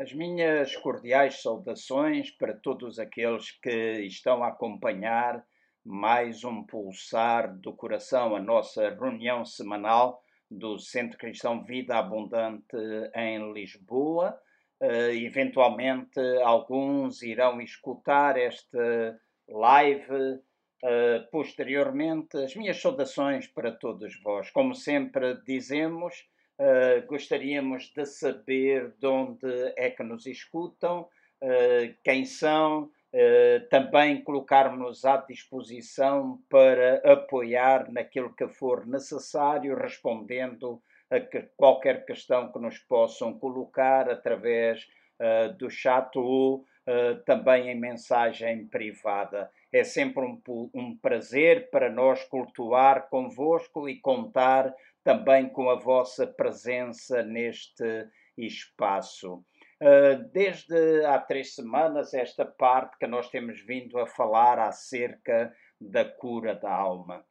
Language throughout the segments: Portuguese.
As minhas cordiais saudações para todos aqueles que estão a acompanhar mais um pulsar do coração, a nossa reunião semanal do Centro Cristão Vida Abundante em Lisboa. Uh, eventualmente, alguns irão escutar esta live uh, posteriormente. As minhas saudações para todos vós. Como sempre dizemos, Uh, gostaríamos de saber de onde é que nos escutam, uh, quem são, uh, também colocarmos à disposição para apoiar naquilo que for necessário, respondendo a que, qualquer questão que nos possam colocar através do chat ou também em mensagem privada. É sempre um, um prazer para nós cultuar convosco e contar também com a vossa presença neste espaço. Ah, desde há três semanas, esta parte que nós temos vindo a falar acerca da cura da alma.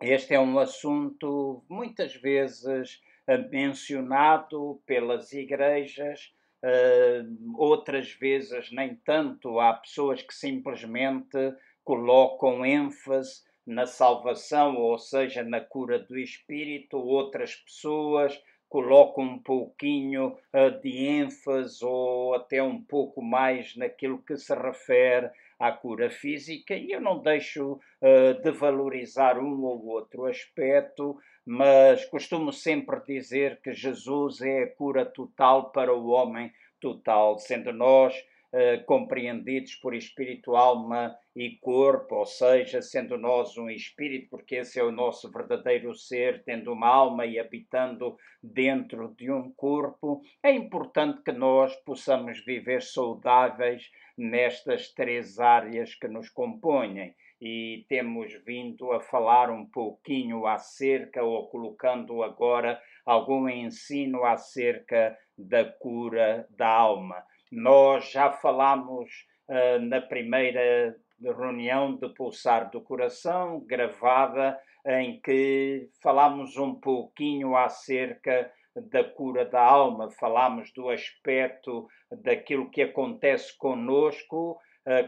Este é um assunto muitas vezes ah, mencionado pelas igrejas, ah, outras vezes nem tanto. Há pessoas que simplesmente colocam ênfase na salvação, ou seja, na cura do espírito, outras pessoas colocam um pouquinho uh, de ênfase ou até um pouco mais naquilo que se refere à cura física, e eu não deixo uh, de valorizar um ou outro aspecto, mas costumo sempre dizer que Jesus é a cura total para o homem total, sendo nós uh, compreendidos por espírito, alma e corpo, ou seja, sendo nós um espírito, porque esse é o nosso verdadeiro ser, tendo uma alma e habitando dentro de um corpo, é importante que nós possamos viver saudáveis nestas três áreas que nos compõem. E temos vindo a falar um pouquinho acerca, ou colocando agora algum ensino acerca da cura da alma. Nós já falamos uh, na primeira reunião de Pulsar do Coração, gravada, em que falámos um pouquinho acerca da cura da alma, falámos do aspecto daquilo que acontece conosco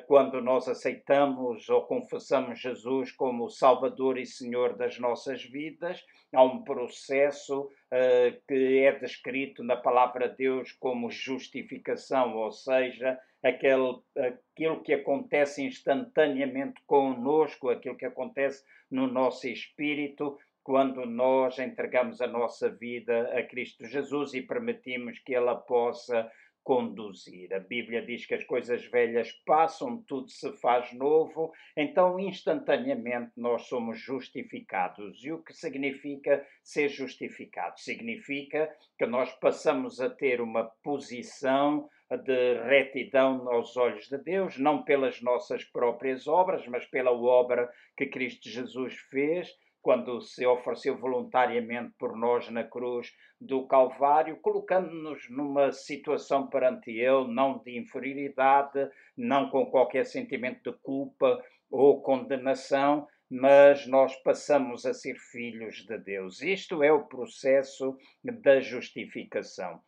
quando nós aceitamos ou confessamos Jesus como Salvador e Senhor das nossas vidas. Há um processo uh, que é descrito na palavra de Deus como justificação, ou seja, aquele, aquilo que acontece instantaneamente conosco, aquilo que acontece no nosso espírito, quando nós entregamos a nossa vida a Cristo Jesus e permitimos que Ele a possa conduzir. A Bíblia diz que as coisas velhas passam, tudo se faz novo, então instantaneamente nós somos justificados. E o que significa ser justificado? Significa que nós passamos a ter uma posição de retidão aos olhos de Deus, não pelas nossas próprias obras, mas pela obra que Cristo Jesus fez quando se ofereceu voluntariamente por nós na cruz do Calvário, colocando-nos numa situação perante Ele, não de inferioridade, não com qualquer sentimento de culpa ou condenação, mas nós passamos a ser filhos de Deus. Isto é o processo da justificação.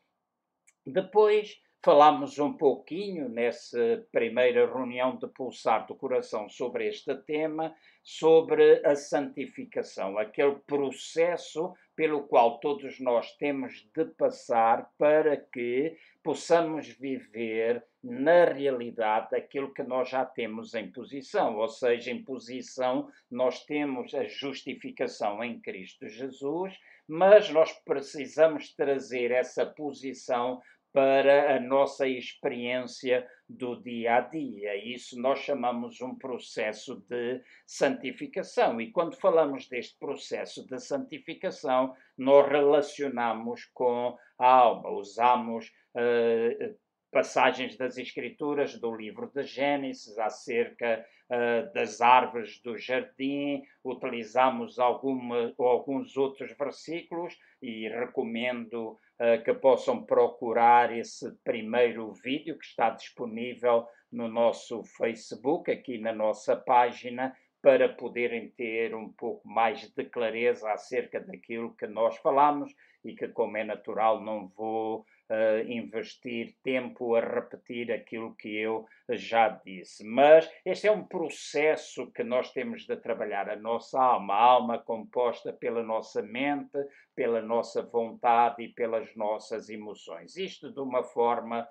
Depois, Falámos um pouquinho nessa primeira reunião de Pulsar do Coração sobre este tema, sobre a santificação, aquele processo pelo qual todos nós temos de passar para que possamos viver na realidade aquilo que nós já temos em posição, ou seja, em posição nós temos a justificação em Cristo Jesus, mas nós precisamos trazer essa posição para a nossa experiência do dia a dia. Isso nós chamamos um processo de santificação. E quando falamos deste processo de santificação, nós relacionamos com a alma, usamos uh, passagens das Escrituras do livro de Gênesis acerca uh, das árvores do jardim, utilizamos alguma, alguns outros versículos e recomendo que possam procurar esse primeiro vídeo que está disponível no nosso Facebook, aqui na nossa página, para poderem ter um pouco mais de clareza acerca daquilo que nós falamos e que, como é natural, não vou uh, investir tempo a repetir aquilo que eu já disse. Mas este é um processo que nós temos de trabalhar a nossa alma, a alma composta pela nossa mente, pela nossa vontade e pelas nossas emoções. Isto de uma forma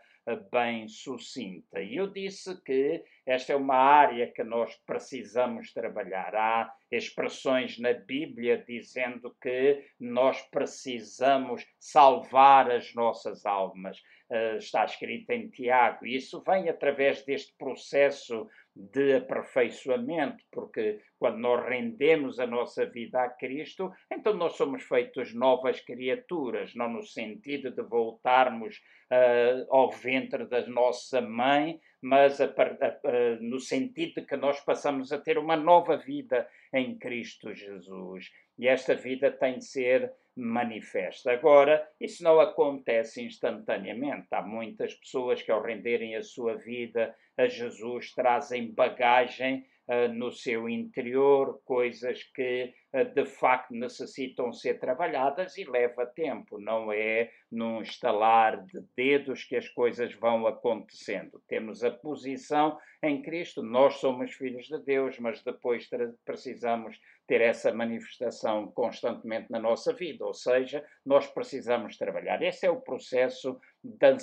bem sucinta. E eu disse que esta é uma área que nós precisamos trabalhar. Há expressões na Bíblia dizendo que nós precisamos salvar as nossas almas. Uh, está escrito em Tiago. E isso vem através deste processo de aperfeiçoamento, porque quando nós rendemos a nossa vida a Cristo, então nós somos feitos novas criaturas, não no sentido de voltarmos uh, ao ventre da nossa mãe, mas a, a, no sentido de que nós passamos a ter uma nova vida em Cristo Jesus. E esta vida tem de ser manifesta. Agora, isso não acontece instantaneamente. Há muitas pessoas que, ao renderem a sua vida a Jesus, trazem bagagem uh, no seu interior, coisas que de facto necessitam ser trabalhadas e leva tempo. Não é num estalar de dedos que as coisas vão acontecendo. Temos a posição em Cristo, nós somos filhos de Deus, mas depois precisamos ter essa manifestação constantemente na nossa vida, ou seja, nós precisamos trabalhar. Esse é o processo da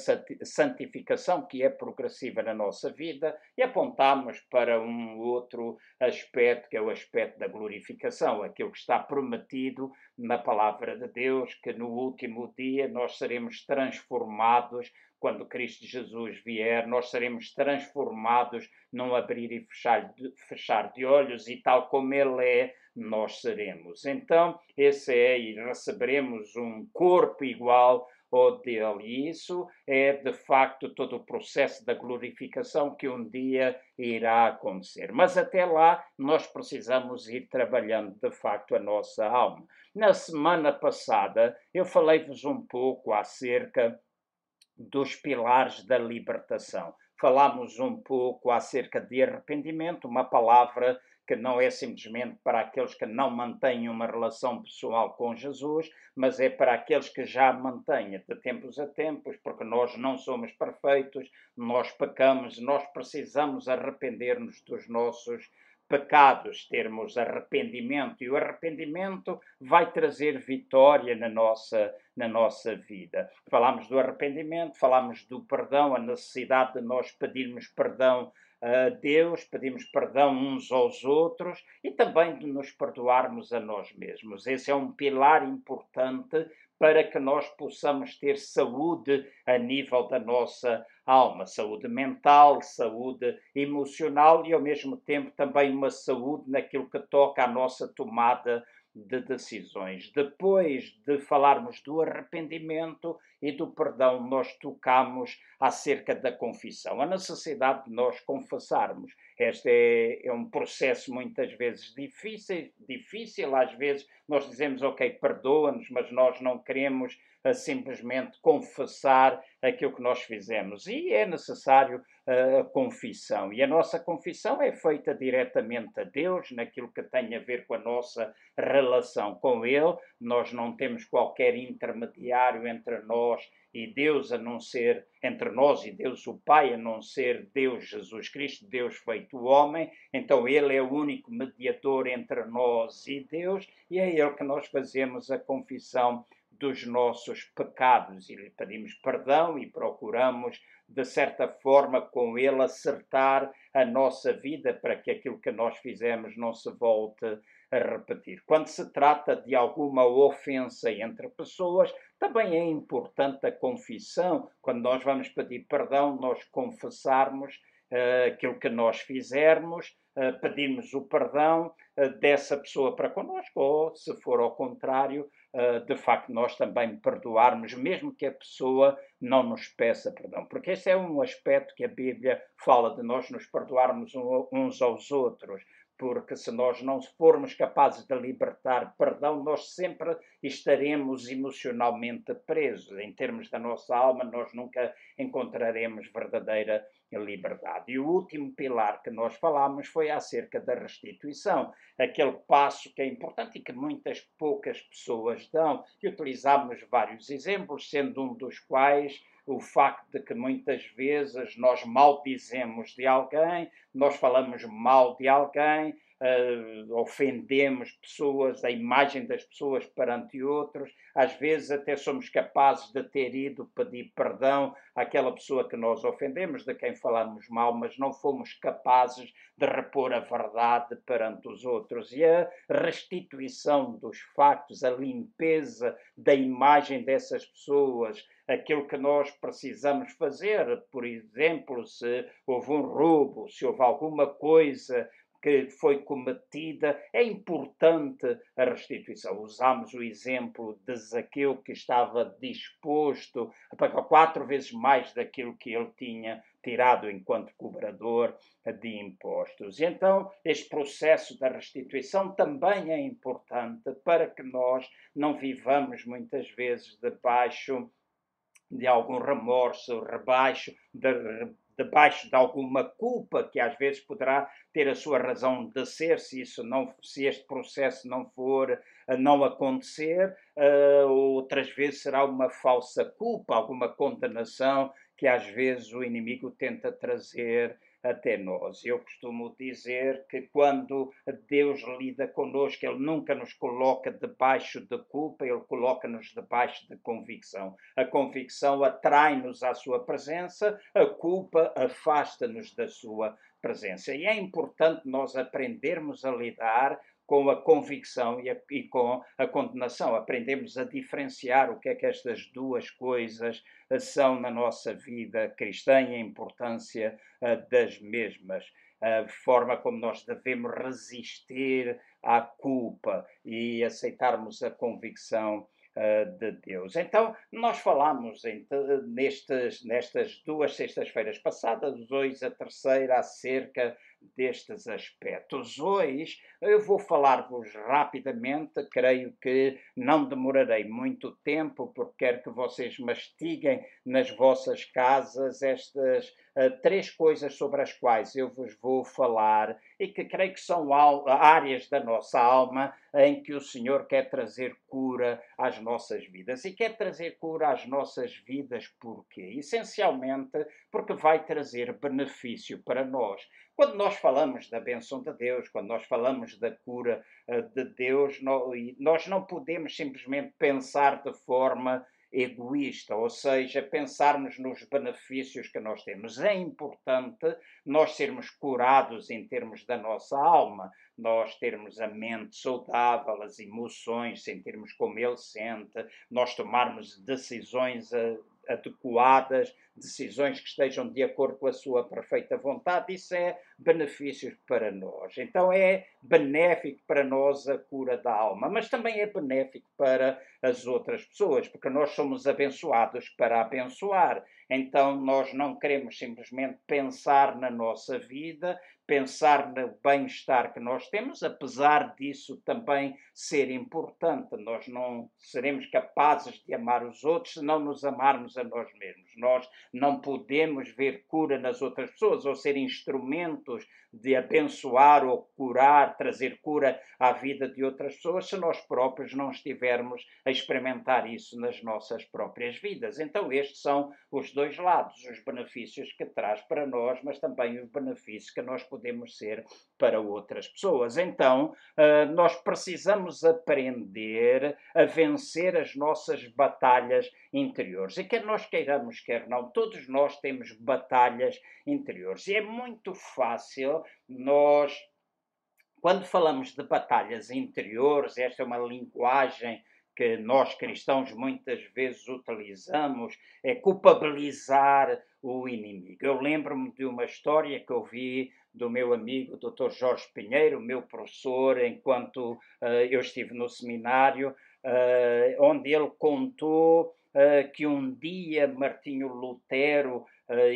santificação que é progressiva na nossa vida e apontamos para um outro aspecto, que é o aspecto da glorificação, aquilo que está prometido na palavra de Deus, que no último dia nós seremos transformados quando Cristo Jesus vier, nós seremos transformados num abrir e fechar de, fechar de olhos, e tal como Ele é, nós seremos. Então, esse é, e receberemos um corpo igual ao dele. Isso é, de facto, todo o processo da glorificação que um dia irá acontecer. Mas até lá, nós precisamos ir trabalhando, de facto, a nossa alma. Na semana passada, eu falei-vos um pouco acerca dos pilares da libertação. Falámos um pouco acerca de arrependimento, uma palavra que não é simplesmente para aqueles que não mantêm uma relação pessoal com Jesus, mas é para aqueles que já mantêm de tempos a tempos, porque nós não somos perfeitos, nós pecamos, nós precisamos arrepender-nos dos nossos pecados, termos arrependimento, e o arrependimento vai trazer vitória na nossa, na nossa vida. Falamos do arrependimento, falamos do perdão, a necessidade de nós pedirmos perdão a Deus, pedimos perdão uns aos outros e também de nos perdoarmos a nós mesmos. Esse é um pilar importante para que nós possamos ter saúde a nível da nossa alma, saúde mental, saúde emocional e ao mesmo tempo também uma saúde naquilo que toca à nossa tomada de decisões. Depois de falarmos do arrependimento e do perdão, nós tocamos acerca da confissão, a necessidade de nós confessarmos. Este é, é, um processo muitas vezes difícil, difícil, às vezes nós dizemos, ok, perdoa-nos, mas nós não queremos uh, simplesmente confessar aquilo que nós fizemos. E é necessário a confissão. E a nossa confissão é feita diretamente a Deus, naquilo que tem a ver com a nossa relação com Ele. Nós não temos qualquer intermediário entre nós e Deus a não ser, entre nós e Deus o Pai, a não ser Deus Jesus Cristo, Deus feito homem. Então Ele é o único mediador entre nós e Deus, e é Ele que nós fazemos a confissão dos nossos pecados e lhe pedimos perdão e procuramos, de certa forma, com Ele acertar a nossa vida para que aquilo que nós fizemos não se volte a repetir. Quando se trata de alguma ofensa entre pessoas, também é importante a confissão. Quando nós vamos pedir perdão, nós confessarmos uh, aquilo que nós fizermos, uh, pedirmos o perdão uh, dessa pessoa para connosco, ou, se for ao contrário, de facto, nós também perdoarmos, mesmo que a pessoa não nos peça perdão. Porque esse é um aspecto que a Bíblia fala de nós nos perdoarmos uns aos outros porque se nós não formos capazes de libertar perdão, nós sempre estaremos emocionalmente presos. Em termos da nossa alma, nós nunca encontraremos verdadeira liberdade. E o último pilar que nós falámos foi acerca da restituição, aquele passo que é importante e que muitas poucas pessoas dão. E utilizámos vários exemplos, sendo um dos quais o facto de que muitas vezes nós maldizemos de alguém, nós falamos mal de alguém, uh, ofendemos pessoas, a imagem das pessoas perante outros, às vezes até somos capazes de ter ido pedir perdão àquela pessoa que nós ofendemos, de quem falamos mal, mas não fomos capazes de repor a verdade perante os outros. E a restituição dos factos, a limpeza da imagem dessas pessoas, aquilo que nós precisamos fazer, por exemplo, se houve um roubo, se houve alguma coisa que foi cometida, é importante a restituição. Usamos o exemplo de Zaqueu, que estava disposto a pagar quatro vezes mais daquilo que ele tinha tirado enquanto cobrador de impostos. Então, este processo da restituição também é importante para que nós não vivamos muitas vezes debaixo de algum remorso, rebaixo, de, debaixo de alguma culpa que às vezes poderá ter a sua razão de ser se isso não se este processo não for a não acontecer uh, outras vezes será uma falsa culpa alguma condenação que às vezes o inimigo tenta trazer até nós. Eu costumo dizer que quando Deus lida conosco, Ele nunca nos coloca debaixo de culpa, Ele coloca-nos debaixo de convicção. A convicção atrai-nos à Sua presença, a culpa afasta-nos da Sua presença. E é importante nós aprendermos a lidar com a convicção e, a, e, com a condenação. Aprendemos a diferenciar o que é que estas duas coisas eh, são na nossa vida cristã e a importância uh, das mesmas. A forma como nós devemos resistir à culpa e aceitarmos a convicção uh, de Deus. Então, nós falamos em, nestes, nestas duas sextas-feiras passadas, hoje a terceira, acerca destes aspectos. Hoje eu vou falar-vos rapidamente, creio que não demorarei muito tempo, porque quero que vocês mastiguem nas vossas casas estas uh, três coisas sobre as quais eu vos vou falar e que creio que são áreas da nossa alma em que o Senhor quer trazer cura às nossas vidas. E quer trazer cura às nossas vidas porquê? Essencialmente porque vai trazer benefício para nós. Quando nós falamos da benção de Deus, quando nós falamos da cura uh, de Deus, nós não podemos simplesmente pensar de forma egoísta, ou seja, pensarmos nos benefícios que nós temos. É importante nós sermos curados em termos da nossa alma, nós termos a mente saudável, as emoções, sentirmos como ele sente, nós tomarmos decisões uh, adequadas, decisões que estejam de acordo com a sua perfeita vontade, isso é benefício para nós. Então é benéfico para nós a cura da alma, mas também é benéfico para as outras pessoas, porque nós somos abençoados para abençoar. Então nós não queremos simplesmente pensar na nossa vida, pensar no bem-estar que nós temos, apesar disso também ser importante. Nós não seremos capazes de amar os outros se não nos amarmos a nós mesmos. Nós não podemos ver cura nas outras pessoas ou ser instrumentos de abençoar ou curar, trazer cura à vida de outras pessoas, se nós próprios não estivermos a experimentar isso nas nossas próprias vidas. Então, estes são os dois lados: os benefícios que traz para nós, mas também os benefícios que nós podemos ser para outras pessoas. Então, ah, nós precisamos aprender a vencer as nossas batalhas interiores. E quer nós queiramos, quer não, todos nós temos batalhas interiores. E é muito fácil nós, quando falamos de batalhas interiores, esta é uma linguagem que nós cristãos muitas vezes utilizamos, é culpabilizar o inimigo. Eu lembro-me de uma história que eu vi do meu amigo Dr. Jorge Pinheiro, meu professor, enquanto uh, eu estive no seminário, uh, onde ele contou uh, que um dia Martinho Lutero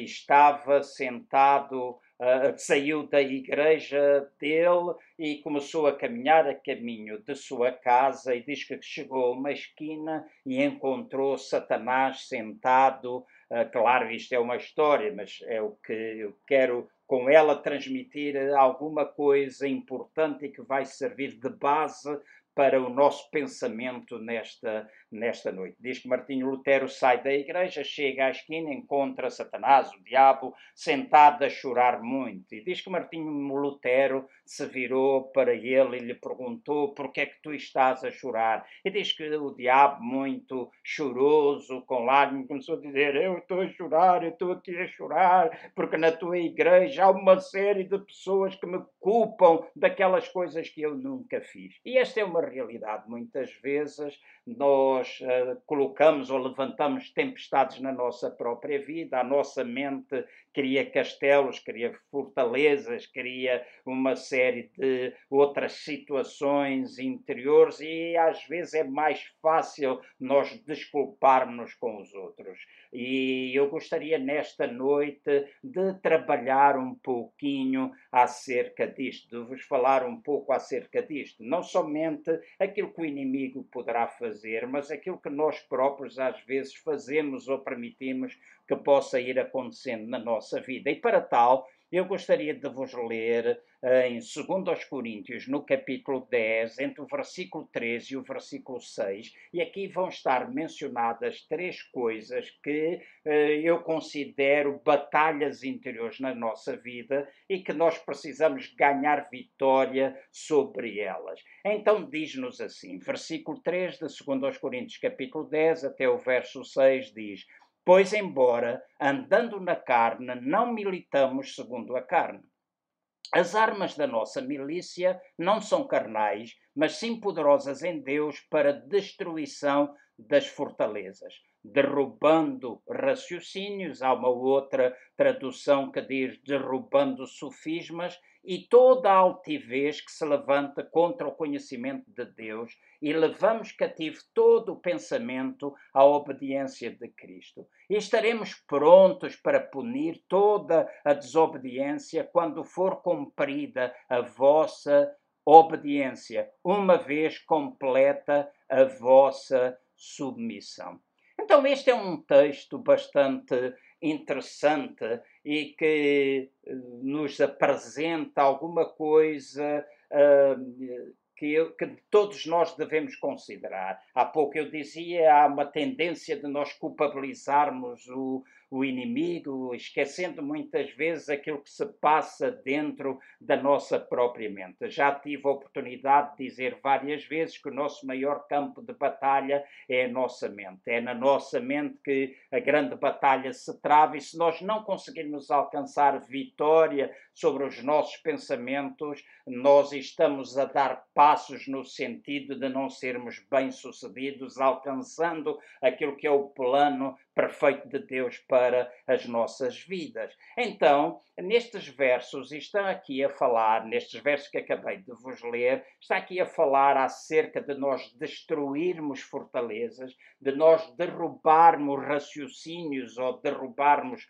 estava sentado uh, saiu da igreja dele e começou a caminhar a caminho de sua casa e diz que chegou a uma esquina e encontrou Satanás sentado. Uh, claro, isto é uma história, mas é o que eu quero com ela transmitir alguma coisa importante e que vai servir de base para o nosso pensamento nesta, nesta noite. Diz que Martinho Lutero sai da igreja, chega à esquina, encontra Satanás, o diabo, sentado a chorar muito. E diz que Martinho Lutero se virou para ele e lhe perguntou por que é que tu estás a chorar. E diz que o diabo, muito choroso, com lágrimas, começou a dizer: Eu estou a chorar, eu estou aqui a chorar, porque na tua igreja há uma série de pessoas que me culpam daquelas coisas que eu nunca fiz. E esta é uma realidade. Muitas vezes nós uh, colocamos ou levantamos tempestades na nossa própria vida, a nossa mente cria castelos, cria fortalezas, cria uma série de outras situações interiores e às vezes é mais fácil nós desculparmos com os outros. E eu gostaria nesta noite de trabalhar um pouquinho acerca disto, de vos falar um pouco acerca disto. Não somente aquilo que o inimigo poderá fazer, mas aquilo que nós próprios às vezes fazemos ou permitimos que possa ir acontecendo na nossa vida. E para tal, eu gostaria de vos ler uh, em 2 Coríntios, no capítulo 10, entre o versículo 13 e o versículo 6, e aqui vão estar mencionadas três coisas que uh, eu considero batalhas interiores na nossa vida e que nós precisamos ganhar vitória sobre elas. Então diz-nos assim, versículo 3 de 2 Coríntios, capítulo 10, até o verso 6, diz Pois, embora andando na carne, não militamos segundo a carne. As armas da nossa milícia não são carnais, mas sim poderosas em Deus para destruição das fortalezas, derrubando raciocínios. Há uma outra tradução que diz derrubando sofismas e toda a altivez que se levanta contra o conhecimento de Deus e levamos cativo todo o pensamento à obediência de Cristo. E estaremos prontos para punir toda a desobediência quando for cumprida a vossa obediência, uma vez completa a vossa submissão. Então, este é um texto bastante interessante e que eh, nos apresenta alguma coisa uh, que, eu, que, todos nós devemos considerar. Há pouco eu dizia, há uma tendência de nós culpabilizarmos o, o inimigo, esquecendo muitas vezes aquilo que se passa dentro da nossa própria mente. Já tive a oportunidade de dizer várias vezes que o nosso maior campo de batalha é a nossa mente. É na nossa mente que a grande batalha se trava e se nós não conseguirmos alcançar vitória sobre os nossos pensamentos, nós estamos a dar passos no sentido de não sermos bem-sucedidos, alcançando aquilo que é o plano perfeito de Deus para as nossas vidas. Então, nestes versos, está aqui a falar, nestes versos que acabei de vos ler, está aqui a falar acerca de nós destruirmos fortalezas, de nós derrubarmos raciocínios ou derrubarmos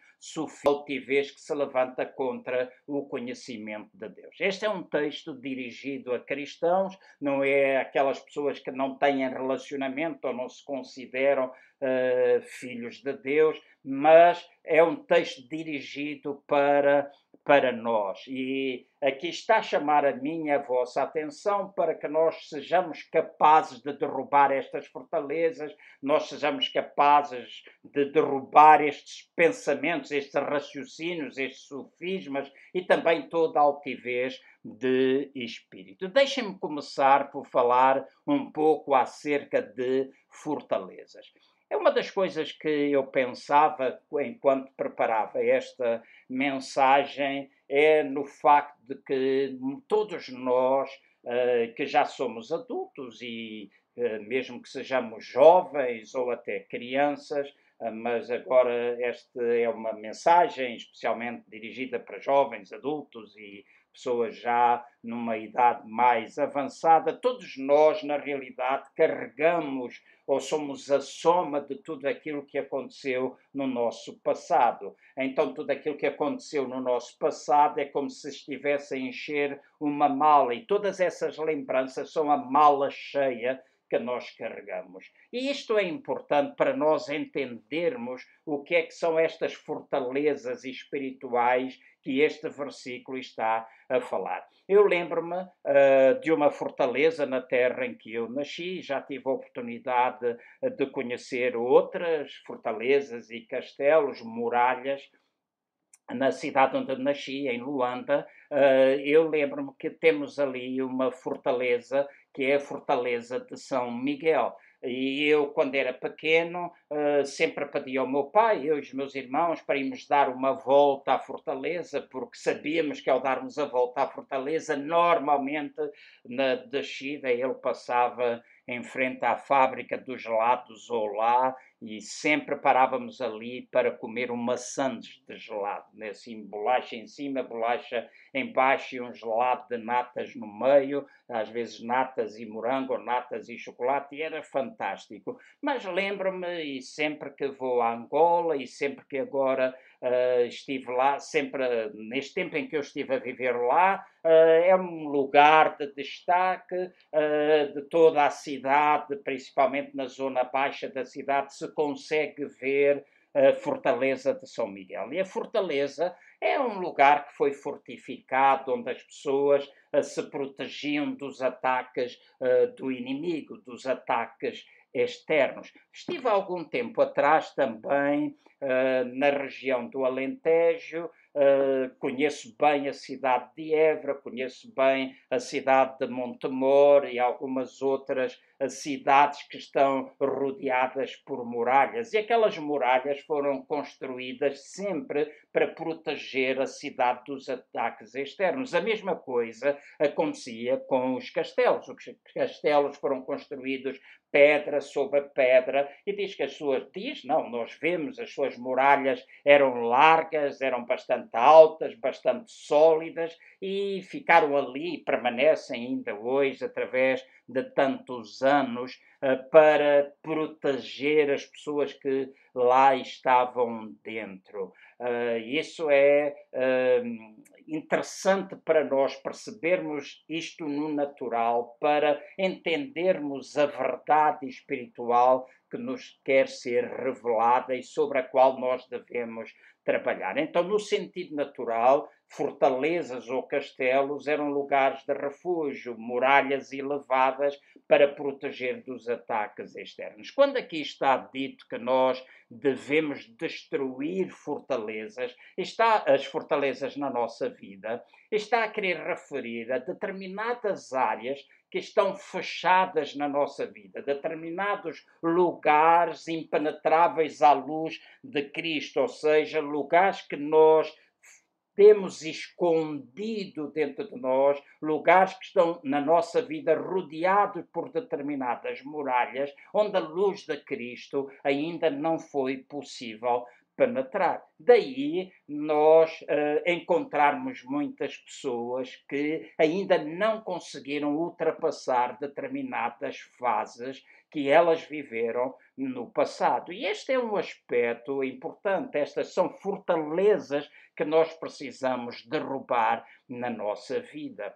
altivez que se levanta contra o conhecimento de Deus. Este é um texto dirigido a cristãos, não é aquelas pessoas que não têm relacionamento ou não se consideram uh, filhos de Deus, mas é um texto dirigido para, para nós. E aqui está a chamar a minha, a vossa atenção para que nós sejamos capazes de derrubar estas fortalezas, nós sejamos capazes de derrubar estes pensamentos, estes raciocínios, estes sofismas e também toda a altivez de espírito. Deixem-me começar por falar um pouco acerca de fortalezas. É uma das coisas que eu pensava enquanto preparava esta mensagem é no facto de que todos nós uh, que já somos adultos e uh, mesmo que sejamos jovens ou até crianças, uh, mas agora esta é uma mensagem especialmente dirigida para jovens, adultos e pessoas já numa idade mais avançada, todos nós, na realidade, carregamos ou somos a soma de tudo aquilo que aconteceu no nosso passado. Então, tudo aquilo que aconteceu no nosso passado é como se estivesse a encher uma mala, e todas essas lembranças são a mala cheia que nós carregamos. E isto é importante para nós entendermos o que é que são estas fortalezas espirituais que este versículo está a falar. Eu lembro-me uh, de uma fortaleza na terra em que eu nasci, já tive a oportunidade de conhecer outras fortalezas e castelos, muralhas, na cidade onde nasci, em Luanda, uh, eu lembro-me que temos ali uma fortaleza que é a fortaleza de São Miguel. E eu, quando era pequeno, uh, sempre pedi ao meu pai, eu e os meus irmãos, para irmos dar uma volta à fortaleza, porque sabíamos que ao darmos a volta à fortaleza, normalmente na descida ele passava em frente à fábrica dos gelados ou lá e sempre parávamos ali para comer uma sandes de gelado, né? assim, bolacha em cima, bolacha em baixo e um gelado de natas no meio, às vezes natas e morango, natas e chocolate, e era fantástico. Mas lembro-me, e sempre que vou a Angola, e sempre que agora uh, estive lá, sempre neste tempo em que eu estive a viver lá, uh, é um lugar de destaque uh, de toda a cidade, principalmente na zona baixa da cidade, se consegue ver a fortaleza de São Miguel. E a fortaleza é um lugar que foi fortificado, onde as pessoas uh, se protegiam dos ataques uh, do inimigo, dos ataques externos. Estive há algum tempo atrás também na região do Alentejo, Uh, conheço bem a cidade de Évora, conheço bem a cidade de Montemor e algumas outras uh, cidades que estão rodeadas por muralhas. E aquelas muralhas foram construídas sempre para proteger a cidade dos ataques externos. A mesma coisa acontecia com os castelos. Os castelos foram construídos pedra sobre pedra e diz que as suas diz não nós vemos as suas muralhas eram largas eram bastante altas bastante sólidas e ficaram ali e permanecem ainda hoje através de tantos anos eh, para proteger as pessoas que lá estavam dentro. Uh, isso é uh, interessante para nós percebermos isto no natural, para entendermos a verdade espiritual que nos quer ser revelada e sobre a qual nós devemos trabalhar. Então, no sentido natural, fortalezas ou castelos eram lugares de refúgio, muralhas elevadas para proteger dos ataques externos. Quando aqui está dito que nós devemos destruir fortalezas, está as fortalezas na nossa vida, está a querer referir a determinadas áreas que estão fechadas na nossa vida, determinados lugares impenetráveis à luz de Cristo, ou seja, lugares que nós temos escondido dentro de nós, lugares que estão na nossa vida rodeados por determinadas muralhas, onde a luz de Cristo ainda não foi possível penetrar. Daí nós uh, encontrarmos muitas pessoas que ainda não conseguiram ultrapassar determinadas fases que elas viveram no passado. E este é um aspecto importante, estas são fortalezas que nós precisamos derrubar na nossa vida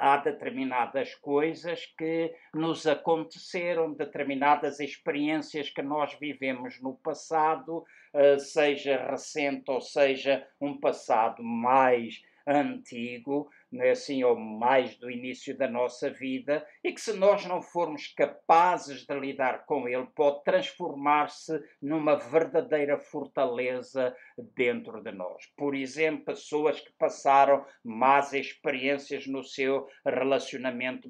há determinadas coisas que nos aconteceram, determinadas experiências que nós vivemos no passado, eh, seja recente ou seja um passado mais antigo, né, assim, ou mais do início da nossa vida, e que se nós não formos capazes de lidar com ele, pode transformar-se numa verdadeira fortaleza dentro de nós. Por exemplo, pessoas que passaram más experiências no seu relacionamento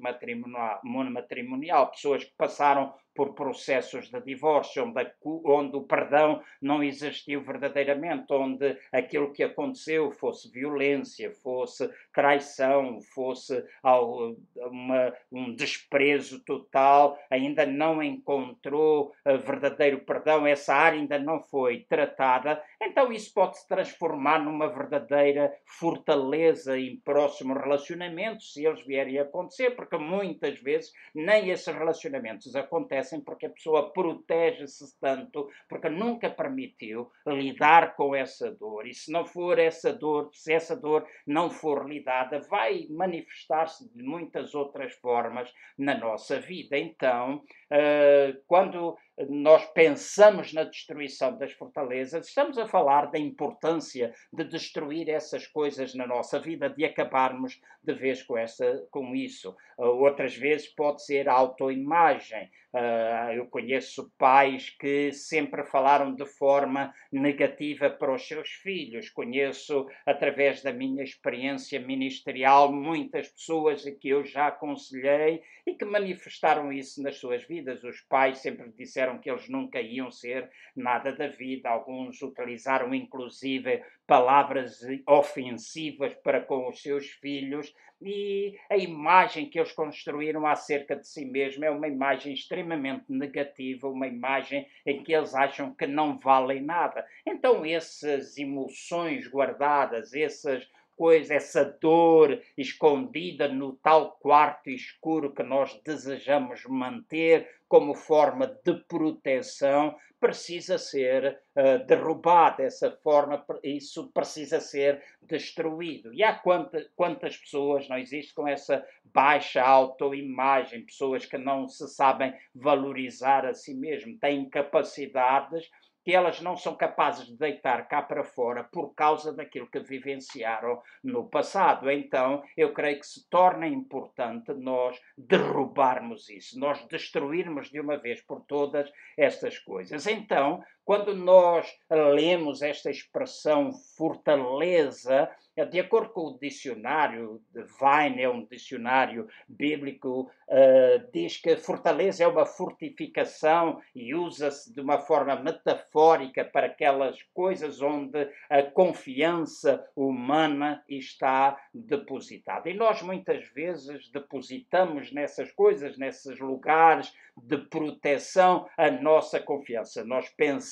matrimonial, pessoas que passaram por processos de divórcio, onde, onde, o perdão não existiu verdadeiramente, onde aquilo que aconteceu fosse violência, fosse traição fosse uma, um desprezo total, ainda não encontrou verdadeiro perdão, essa área ainda não foi tratada, então isso pode se transformar numa verdadeira fortaleza em próximos relacionamentos, se eles vierem a acontecer, porque muitas vezes nem esses relacionamentos acontecem porque a pessoa protege-se tanto, porque nunca permitiu lidar com essa dor. E se não for essa dor, se essa dor não for lidada, vai manifestar-se de muitas outras formas na nossa vida. Então, eh, quando nós pensamos na destruição das fortalezas, estamos a falar da importância de destruir essas coisas na nossa vida, de acabarmos de vez com, essa, com isso. Uh, outras vezes pode ser autoimagem. Uh, eu conheço pais que sempre falaram de forma negativa para os seus filhos. Conheço, através da minha experiência ministerial, muitas pessoas a que eu já aconselhei e que manifestaram isso nas suas vidas. Os pais sempre disseram que eles nunca iam ser nada da vida. Alguns utilizaram, inclusive, palavras ofensivas para com os seus filhos, e a imagem que eles construíram acerca de si mesmo é uma imagem extremamente negativa, uma imagem em que eles acham que não valem nada. Então, essas emoções guardadas, essas coisas, essa dor escondida no tal quarto escuro que nós desejamos manter como forma de proteção, precisa ser uh, derrubada, essa forma, isso precisa ser destruído. E há quanta, quantas pessoas não existem com essa baixa autoimagem, pessoas que não se sabem valorizar a si mesmo, têm capacidades que elas não são capazes de deitar cá para fora por causa daquilo que vivenciaram no passado. Então, eu creio que se torna importante nós derrubarmos isso, nós destruirmos de uma vez por todas estas coisas. Então, quando nós lemos esta expressão fortaleza, de acordo com o dicionário, Vine é um dicionário bíblico, uh, diz que fortaleza é uma fortificação e usa-se de uma forma metafórica para aquelas coisas onde a confiança humana está depositada. E nós muitas vezes depositamos nessas coisas, nesses lugares de proteção, a nossa confiança. Nós pensamos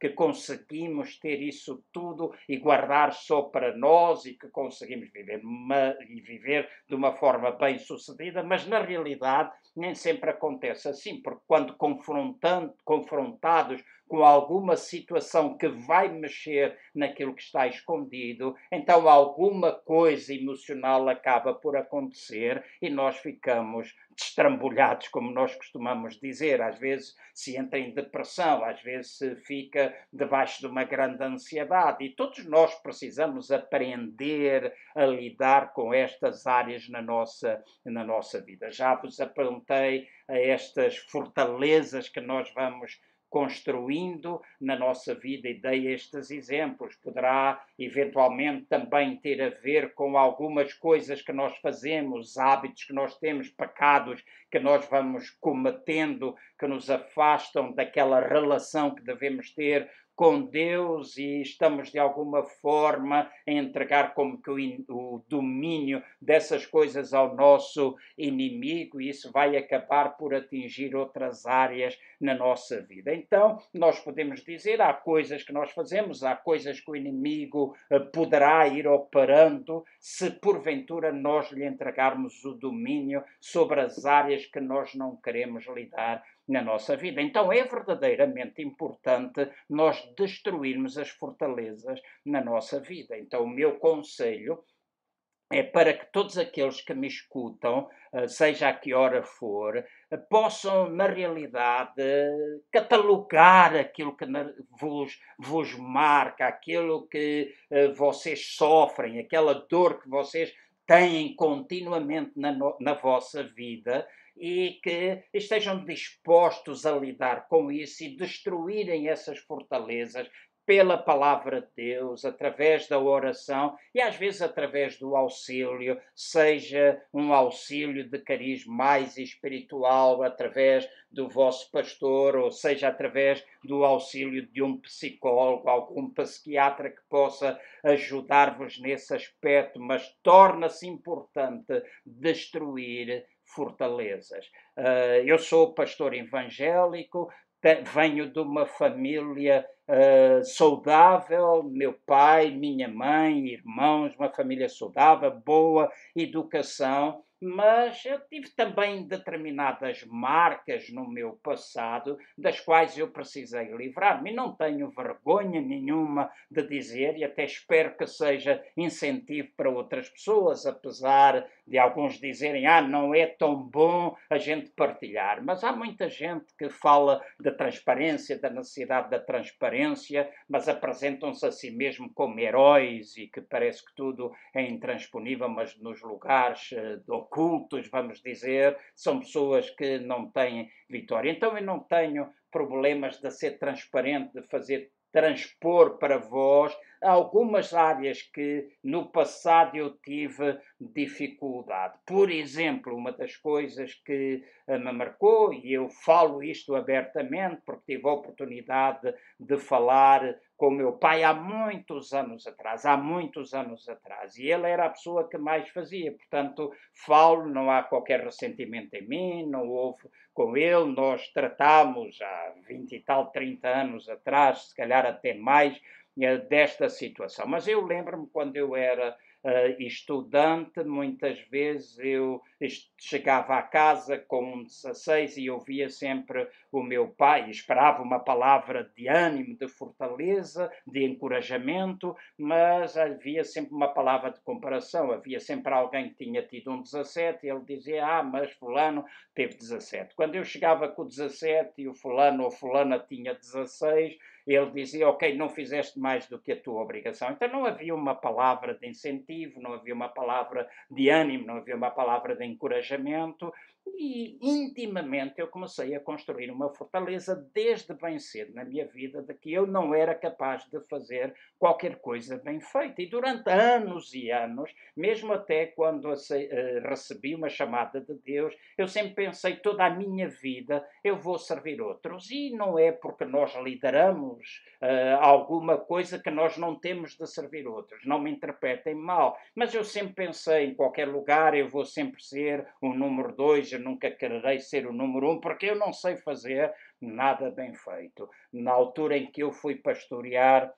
que conseguimos ter isso tudo e guardar só para nós e que conseguimos viver uma, e viver de uma forma bem sucedida, mas na realidade nem sempre acontece assim, porque quando confrontados com alguma situação que vai mexer naquilo que está escondido, então alguma coisa emocional acaba por acontecer e nós ficamos destrambulhados, como nós costumamos dizer. Às vezes se entra em depressão, às vezes se fica debaixo de uma grande ansiedade. E todos nós precisamos aprender a lidar com estas áreas na nossa, na nossa vida. Já vos apontei a estas fortalezas que nós vamos construindo na nossa vida e dei estes exemplos. Poderá eventualmente também ter a ver com algumas coisas que nós fazemos, hábitos que nós temos, pecados que nós vamos cometendo, que nos afastam daquela relação que devemos ter com Deus e estamos de alguma forma a entregar como que o, o, domínio dessas coisas ao nosso inimigo e isso vai acabar por atingir outras áreas na nossa vida. Então, nós podemos dizer, há coisas que nós fazemos, há coisas que o inimigo eh, poderá ir operando se porventura nós lhe entregarmos o domínio sobre as áreas que nós não queremos lidar na nossa vida. Então é verdadeiramente importante nós destruirmos as fortalezas na nossa vida. Então, o meu conselho é para que todos aqueles que me escutam, eh, seja a que hora for, eh, possam, na realidade, catalogar aquilo que vos, vos marca, aquilo que eh, vocês sofrem, aquela dor que vocês têm continuamente na, na vossa vida e que estejam dispostos a lidar com isso e destruírem essas fortalezas, pela palavra de Deus, através da oração e às vezes através do auxílio, seja um auxílio de cariz mais espiritual, através do vosso pastor, ou seja através do auxílio de um psicólogo, algum psiquiatra que possa ajudar-vos nesse aspecto, mas torna-se importante destruir fortalezas. Uh, eu sou pastor evangélico, venho de uma família uh, saudável, meu pai, minha mãe, irmãos, uma família saudável, boa educação, mas eu tive também determinadas marcas no meu passado das quais eu precisei livrar-me. Não tenho vergonha nenhuma de dizer, e até espero que seja incentivo para outras pessoas, apesar de alguns dizerem, ah, não é tão bom a gente partilhar. Mas há muita gente que fala da transparência, da necessidade da transparência, mas apresentam-se a si mesmo como heróis e que parece que tudo é intransponível, mas nos lugares uh, ocultos, vamos dizer, são pessoas que não têm vitória. Então eu não tenho problemas de ser transparente, de fazer transpor para vós algumas áreas que no passado eu tive dificuldade. Por exemplo, uma das coisas que eh, me marcou, e eu falo isto abertamente porque tive a oportunidade de falar com meu pai há muitos anos atrás, há muitos anos atrás, e ele era a pessoa que mais fazia, portanto, falo, não há qualquer ressentimento em mim, não houve com ele, nós tratámos há 20 e tal, 30 anos atrás, se calhar até mais, desta situação. Mas eu lembro-me quando eu era uh, estudante, muitas vezes eu chegava à casa com 16 e ouvia sempre o meu pai, esperava uma palavra de ânimo, de fortaleza, de encorajamento, mas havia sempre uma palavra de comparação, havia sempre alguém que tinha tido um 17 e ele dizia, ah, mas fulano teve 17. Quando eu chegava com 17 e o fulano ou fulana tinha 16, ele dizia, ok, não fizeste mais do que a tua obrigação. Então não havia uma palavra de incentivo, não havia uma palavra de ânimo, não havia uma palavra de encorajamento. E intimamente eu comecei a construir uma fortaleza desde bem cedo na minha vida de que eu não era capaz de fazer qualquer coisa bem feita. E durante anos e anos, mesmo até quando eh, recebi uma chamada de Deus, eu sempre pensei toda a minha vida eu vou servir outros. E não é porque nós lideramos uh, alguma coisa que nós não temos de servir outros. Não me interpretem mal. Mas eu sempre pensei em qualquer lugar eu vou sempre ser o número dois, nunca quererei ser o número um, porque eu não sei fazer nada bem feito. Na altura em que eu fui pastorear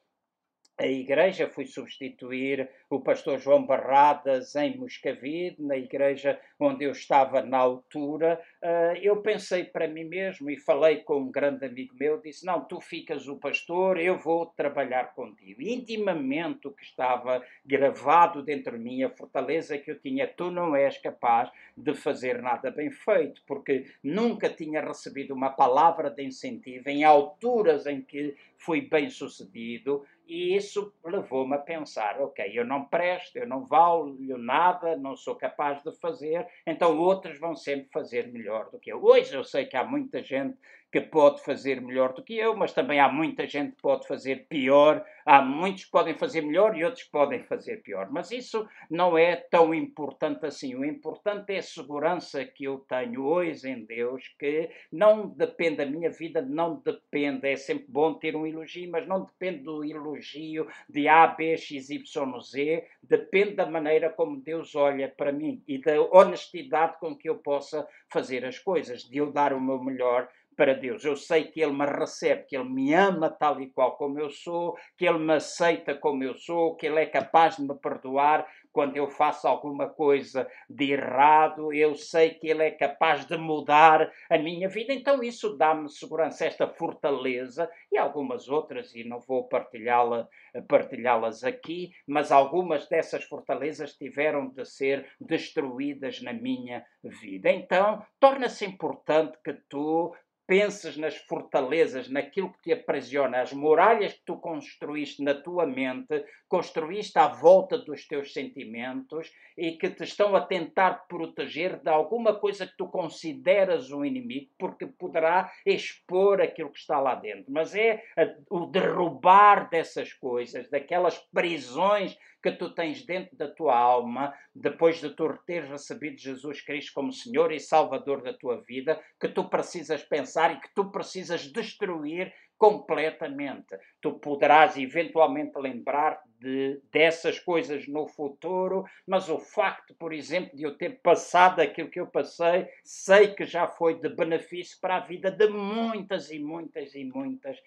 a igreja, fui substituir o pastor João Barradas em Moscavide, na igreja onde eu estava na altura, uh, eu pensei para mim mesmo e falei com um grande amigo meu, disse, não, tu ficas o pastor, eu vou trabalhar contigo. intimamente o que estava gravado dentro de mim, a fortaleza que eu tinha, tu não és capaz de fazer nada bem feito, porque nunca tinha recebido uma palavra de incentivo em alturas em que fui bem sucedido, e isso levou-me a pensar: ok, eu não presto, eu não valho nada, não sou capaz de fazer, então outros vão sempre fazer melhor do que eu. Hoje eu sei que há muita gente que pode fazer melhor do que eu, mas também há muita gente que pode fazer pior, há muitos que podem fazer melhor e outros que podem fazer pior. Mas isso não é tão importante assim. O importante é a segurança que eu tenho hoje em Deus, que não depende da minha vida, não depende, é sempre bom ter um elogio, mas não depende do elogio de A, B, X, Y, Z, depende da maneira como Deus olha para mim e da honestidade com que eu possa fazer as coisas, de eu dar o meu melhor para Deus. Eu sei que Ele me recebe, que Ele me ama tal e qual como eu sou, que Ele me aceita como eu sou, que Ele é capaz de me perdoar quando eu faço alguma coisa de errado. Eu sei que Ele é capaz de mudar a minha vida. Então isso dá-me segurança, esta fortaleza e algumas outras, e não vou partilhá-las partilhá aqui, mas algumas dessas fortalezas tiveram de ser destruídas na minha vida. Então, torna-se importante que tu penses nas fortalezas, naquilo que te aprisiona, as muralhas que tu construíste na tua mente, construíste à volta dos teus sentimentos e que te estão a tentar proteger de alguma coisa que tu consideras um inimigo, porque poderá expor aquilo que está lá dentro. Mas é o derrubar dessas coisas, daquelas prisões que tu tens dentro da tua alma, depois de tu teres recebido Jesus Cristo como Senhor e Salvador da tua vida, que tu precisas pensar e que tu precisas destruir completamente. Tu poderás eventualmente lembrar de, dessas coisas no futuro, mas o facto, por exemplo, de eu ter passado aquilo que eu passei, sei que já foi de benefício para a vida de muitas e muitas e muitas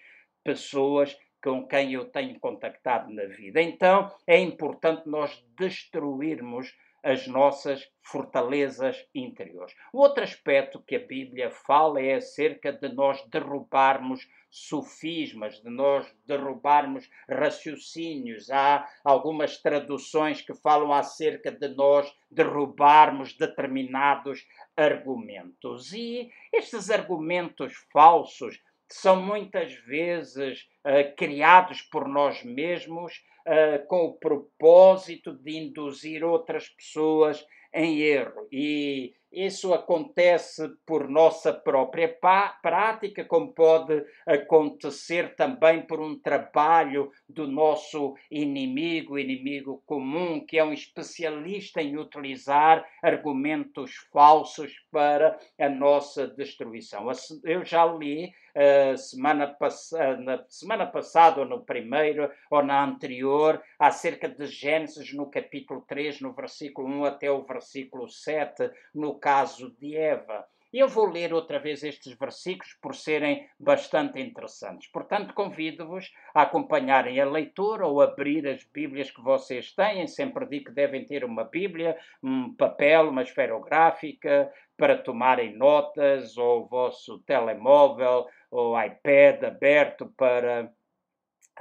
pessoas com quem eu tenho contactado na vida. Então é importante nós destruirmos as nossas fortalezas interiores. Outro aspecto que a Bíblia fala é acerca de nós derrubarmos sofismas, de nós derrubarmos raciocínios. Há algumas traduções que falam acerca de nós derrubarmos determinados argumentos. E estes argumentos falsos são muitas vezes uh, criados por nós mesmos uh, com o propósito de induzir outras pessoas em erro. E isso acontece por nossa própria prática, como pode acontecer também por um trabalho do nosso inimigo, inimigo comum, que é um especialista em utilizar argumentos falsos para a nossa destruição. Eu já li uh, semana, pass na semana passada, ou no primeiro, ou na anterior, acerca de Gênesis no capítulo 3, no versículo 1 até o versículo 7, no caso de Eva. Eu vou ler outra vez estes versículos por serem bastante interessantes. Portanto, convido-vos a acompanharem a leitura ou abrir as Bíblias que vocês têm. Sempre digo que devem ter uma Bíblia, um papel, uma esferográfica para tomarem notas, ou o vosso telemóvel ou iPad aberto para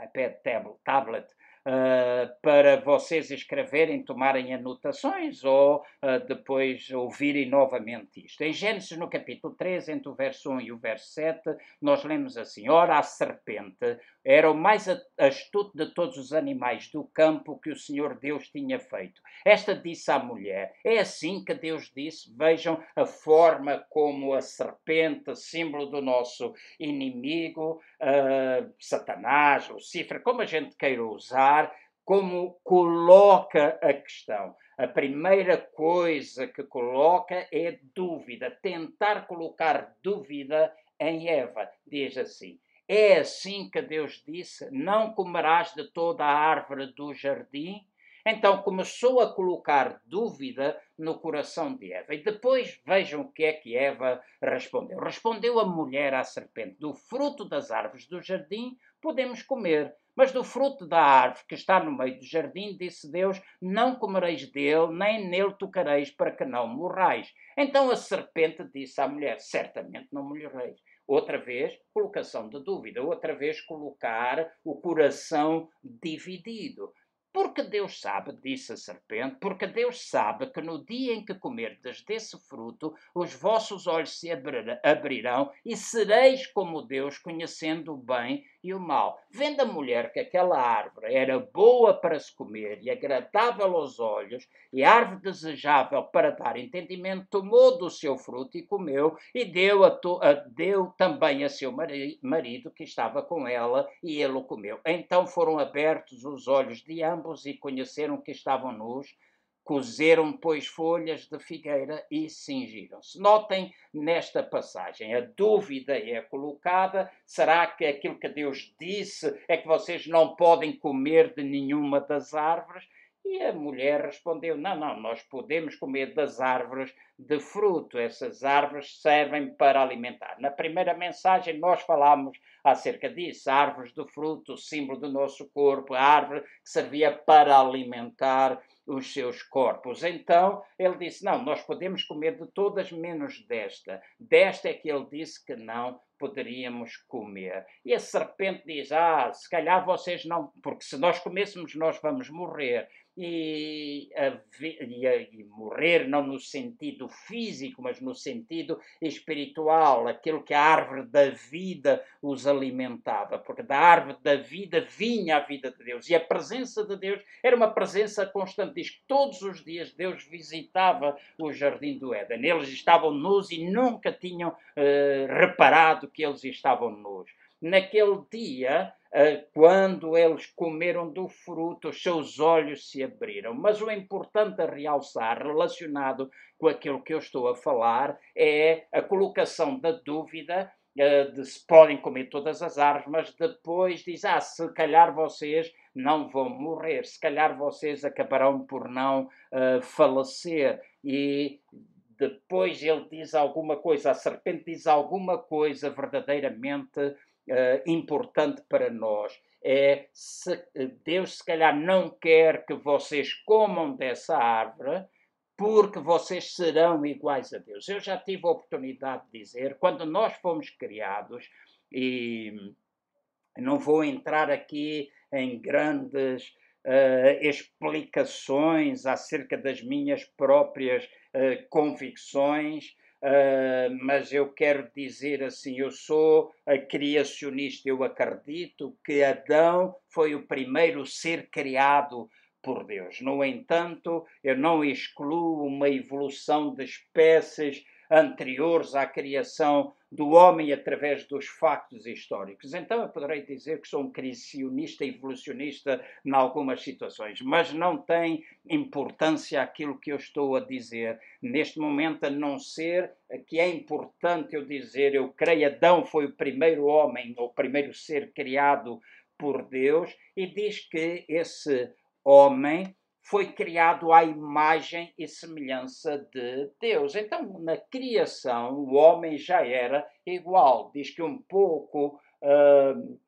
iPad tablet uh, para vocês escreverem, tomarem anotações ou uh, depois ouvirem novamente isto. Em Gênesis, no capítulo 3, entre o verso 1 e o verso 7, nós lemos assim: Ora, a serpente era o mais astuto de todos os animais do campo que o Senhor Deus tinha feito. Esta disse à mulher: É assim que Deus disse: Vejam a forma como a serpente, símbolo do nosso inimigo, uh, Satanás, Lucifer, como a gente queira usar, como coloca a questão. A primeira coisa que coloca é dúvida, tentar colocar dúvida em Eva. Diz assim: É assim que Deus disse: Não comerás de toda a árvore do jardim? Então começou a colocar dúvida no coração de Eva. E depois vejam o que é que Eva respondeu. Respondeu a mulher à serpente: Do fruto das árvores do jardim podemos comer, mas do fruto da árvore que está no meio do jardim, disse Deus: Não comereis dele, nem nele tocareis, para que não morrais. Então a serpente disse à mulher: Certamente não morreis. Outra vez, colocação de dúvida. Outra vez, colocar o coração dividido. Porque Deus sabe, disse a serpente, porque Deus sabe que no dia em que comerdes desse fruto, os vossos olhos se abrirão e sereis como Deus, conhecendo o bem e o mal. Vendo a mulher que aquela árvore era boa para se comer e agradável aos olhos, e árvore desejável para dar entendimento, tomou do seu fruto e comeu, e deu, a a, deu também a seu marido que estava com ela, e ele o comeu. Então foram abertos os olhos de ambos e conheceram que estavam nus Cozeram, pois, folhas de figueira e cingiram-se. Notem nesta passagem, a dúvida é colocada: será que aquilo que Deus disse é que vocês não podem comer de nenhuma das árvores? E a mulher respondeu: Não, não, nós podemos comer das árvores de fruto. Essas árvores servem para alimentar. Na primeira mensagem, nós falámos acerca disso. Árvores do fruto, símbolo do nosso corpo, a árvore que servia para alimentar os seus corpos. Então ele disse: Não, nós podemos comer de todas menos desta. Desta é que ele disse que não poderíamos comer. E a serpente diz: Ah, se calhar vocês não, porque se nós comêssemos, nós vamos morrer e, e, e, morrer não no sentido físico, mas no sentido espiritual, aquilo que a árvore da vida os alimentava, porque da árvore da vida vinha a vida de Deus e a presença de Deus era uma presença constante. Diz que todos os dias Deus visitava o jardim do Éden. Eles estavam nus e nunca tinham uh, reparado que eles estavam nus. Naquele dia, quando eles comeram do fruto, os seus olhos se abriram. Mas o importante a realçar, relacionado com aquilo que eu estou a falar, é a colocação da dúvida eh, de se podem comer todas as árvores, mas depois diz: ah, se calhar vocês não vão morrer, se calhar vocês acabarão por não uh, falecer. E depois ele diz alguma coisa, a serpente diz alguma coisa verdadeiramente uh, importante para nós é se Deus se calhar não quer que vocês comam dessa árvore porque vocês serão iguais a Deus. Eu já tive a oportunidade de dizer, quando nós fomos criados, e não vou entrar aqui em grandes uh, explicações acerca das minhas próprias uh, convicções, Uh, mas eu quero dizer assim: eu sou a criacionista, eu acredito que Adão foi o primeiro ser criado por Deus. No entanto, eu não excluo uma evolução de espécies anteriores à criação do homem através dos factos históricos. Então eu poderei dizer que sou um criacionista evolucionista em algumas situações, mas não tem importância aquilo que eu estou a dizer neste momento, a não ser que é importante eu dizer, eu creio Adão foi o primeiro homem, ou o primeiro ser criado por Deus, e diz que esse homem foi criado à imagem e semelhança de Deus. Então, na criação, o homem já era igual. Diz que um pouco. Uh,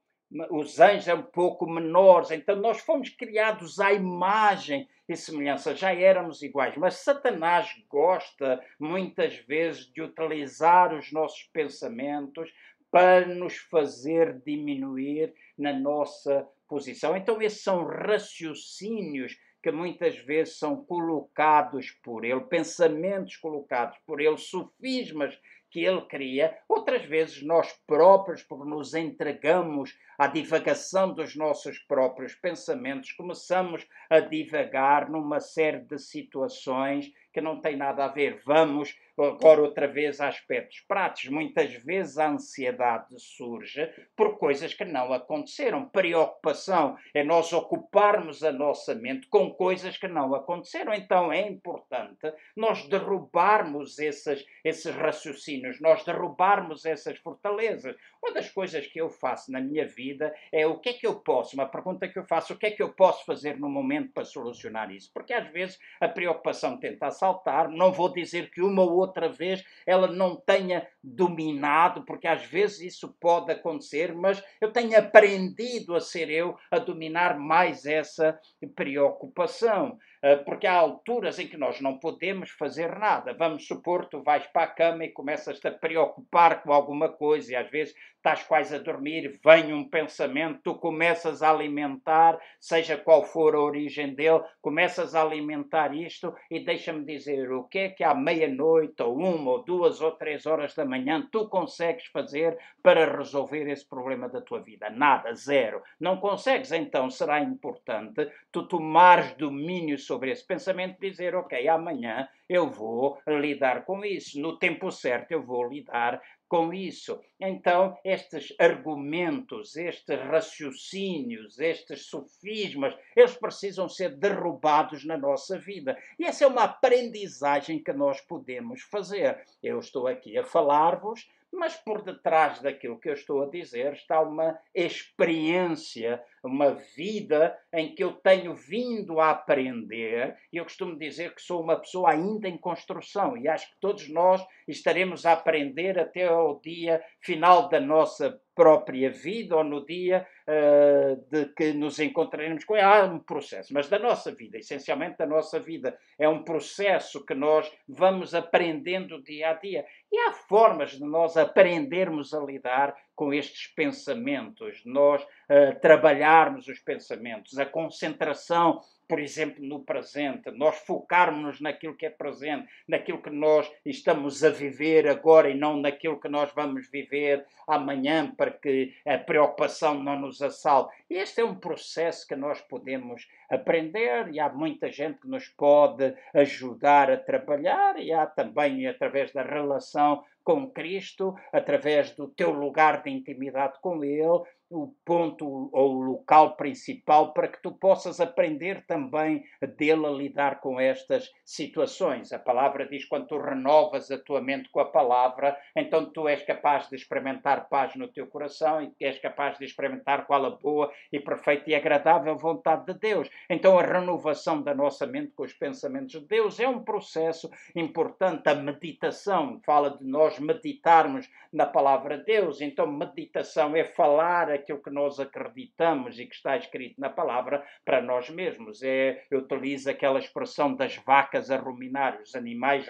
os anjos eram um pouco menores, então nós fomos criados à imagem e semelhança, já éramos iguais. Mas Satanás gosta muitas vezes de utilizar os nossos pensamentos para nos fazer diminuir na nossa posição. Então, esses são raciocínios que muitas vezes são colocados por ele, pensamentos colocados por ele, sofismas que ele cria, outras vezes nós próprios, por nos entregamos à divagação dos nossos próprios pensamentos, começamos a divagar numa série de situações que não têm nada a ver. Vamos agora outra vez a aspectos práticos. Muitas vezes a ansiedade surge por coisas que não aconteceram. Preocupação é nós ocuparmos a nossa mente com coisas que não aconteceram. Então é importante nós derrubarmos esses, esses raciocínios, nós derrubarmos essas fortalezas. Uma das coisas que eu faço na minha vida é o que é que eu posso, uma pergunta que eu faço, o que é que eu posso fazer no momento para solucionar isso? Porque às vezes a preocupação tenta saltar, não vou dizer que uma ou outra vez ela não tenha dominado, porque às vezes isso pode acontecer, mas eu tenho aprendido a ser eu a dominar mais essa preocupação. Eh, porque há alturas em que nós não podemos fazer nada. Vamos supor, tu vais para a cama e começas-te a preocupar com alguma coisa, e às vezes estás quase a dormir, vem um pensamento, tu começas a alimentar, seja qual for a origem dele, começas a alimentar isto e deixa-me dizer o que é que à meia-noite, ou uma, ou duas, ou três horas da manhã tu consegues fazer para resolver esse problema da tua vida? Nada, zero. Não consegues, então será importante tu tomares domínio sobre esse pensamento dizer, ok, amanhã eu vou lidar com isso, no tempo certo eu vou lidar com isso. Então, estes argumentos, estes raciocínios, estes sofismas, eles precisam ser derrubados na nossa vida. E essa é uma aprendizagem que nós podemos fazer. Eu estou aqui a falar-vos mas por detrás daquilo que eu estou a dizer está uma experiência uma vida em que eu tenho vindo a aprender, e eu costumo dizer que sou uma pessoa ainda em construção, e acho que todos nós estaremos a aprender até ao dia final da nossa própria vida ou no dia uh, de que nos encontraremos com ela. Há um processo, mas da nossa vida, essencialmente da nossa vida, é um processo que nós vamos aprendendo dia a dia. E há formas de nós aprendermos a lidar com estes pensamentos, nós uh, trabalharmos os pensamentos, a concentração por exemplo, no presente, nós focarmos naquilo que é presente, naquilo que nós estamos a viver agora e não naquilo que nós vamos viver amanhã para que a preocupação não nos assalte. Este é um processo que nós podemos aprender e há muita gente que nos pode ajudar a trabalhar e há também através da relação com Cristo, através do teu lugar de intimidade com Ele, o ponto ou o local principal para que tu possas aprender também dele a lidar com estas situações. A palavra diz: quando tu renovas a tua mente com a palavra, então tu és capaz de experimentar paz no teu coração e és capaz de experimentar qual a boa e perfeita e agradável vontade de Deus. Então a renovação da nossa mente com os pensamentos de Deus é um processo importante. A meditação fala de nós meditarmos na palavra de Deus. Então meditação é falar aquilo que nós acreditamos e que está escrito na palavra para nós mesmos. É, eu utilizo aquela expressão das vacas a ruminar. Os animais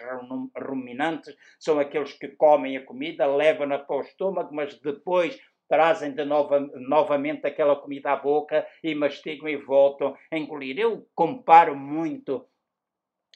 ruminantes são aqueles que comem a comida, levam-na para o estômago, mas depois trazem de nova, novamente aquela comida à boca e mastigam e voltam a engolir. Eu comparo muito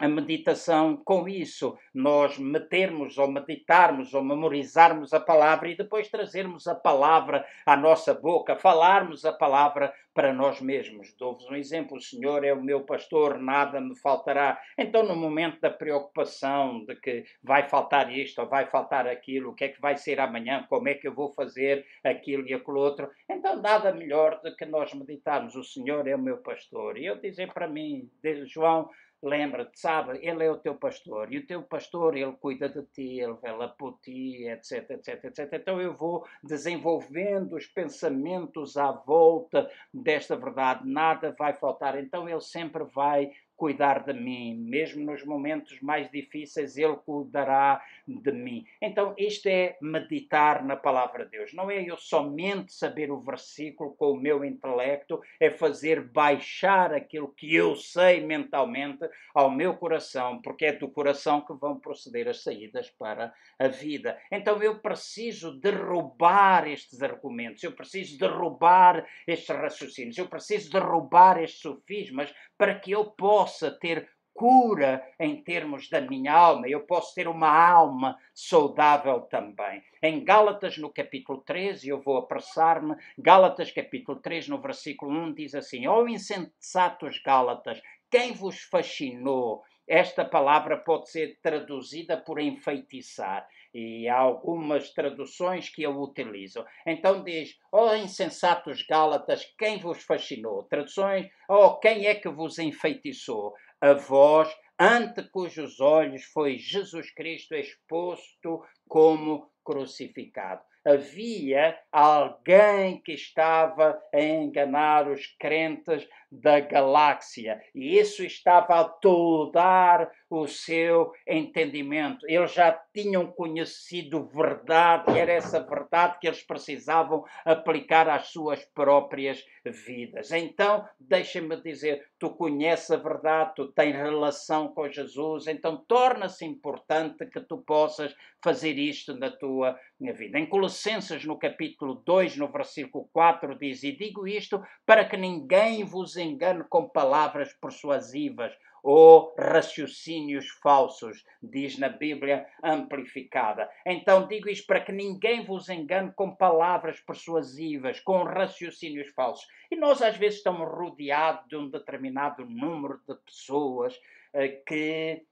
a meditação com isso, nós metermos ou meditarmos ou memorizarmos a palavra e depois trazermos a palavra à nossa boca, falarmos a palavra para nós mesmos. Dou-vos um exemplo: o Senhor é o meu pastor, nada me faltará. Então, no momento da preocupação de que vai faltar isto ou vai faltar aquilo, o que é que vai ser amanhã, como é que eu vou fazer aquilo e aquilo outro, então nada melhor do que nós meditarmos: o Senhor é o meu pastor. E eu dizer para mim, João lembra-te, sabe, ele é o teu pastor, e o teu pastor, ele cuida de ti, ele vela por ti, etc, etc, etc. Então eu vou desenvolvendo os pensamentos à volta desta verdade, nada vai faltar. Então ele sempre vai cuidar de mim, mesmo nos momentos mais difíceis, Ele cuidará de mim. Então, isto é meditar na palavra de Deus. Não é eu somente saber o versículo com o meu intelecto, é fazer baixar aquilo que eu sei mentalmente ao meu coração, porque é do coração que vão proceder as saídas para a vida. Então, eu preciso derrubar estes argumentos, eu preciso derrubar estes raciocínios, eu preciso derrubar estes sofismas para que eu possa ter cura em termos da minha alma, eu posso ter uma alma saudável também. Em Gálatas, no capítulo 13, eu vou apressar-me, Gálatas, capítulo 3, no versículo 1, diz assim: Ó oh, insensatos Gálatas, quem vos fascinou? Esta palavra pode ser traduzida por enfeitiçar e há algumas traduções que eu utilizo. Então diz: Ó oh, insensatos Gálatas, quem vos fascinou? Traduções: Ó oh, quem é que vos enfeitiçou? A vós, ante cujos olhos foi Jesus Cristo exposto como crucificado havia alguém que estava a enganar os crentes da galáxia e isso estava a toldar o seu entendimento. Eles já tinham conhecido verdade e era essa verdade que eles precisavam aplicar às suas próprias vidas. Então, deixa-me dizer, tu conheces a verdade, tu tens relação com Jesus, então torna-se importante que tu possas fazer isto na tua vida. Em Colossenses, no capítulo 2, no versículo 4, diz: E digo isto para que ninguém vos engane com palavras persuasivas ou raciocínios falsos, diz na Bíblia amplificada. Então digo isto para que ninguém vos engane com palavras persuasivas, com raciocínios falsos. E nós às vezes estamos rodeados de um determinado número de pessoas eh, que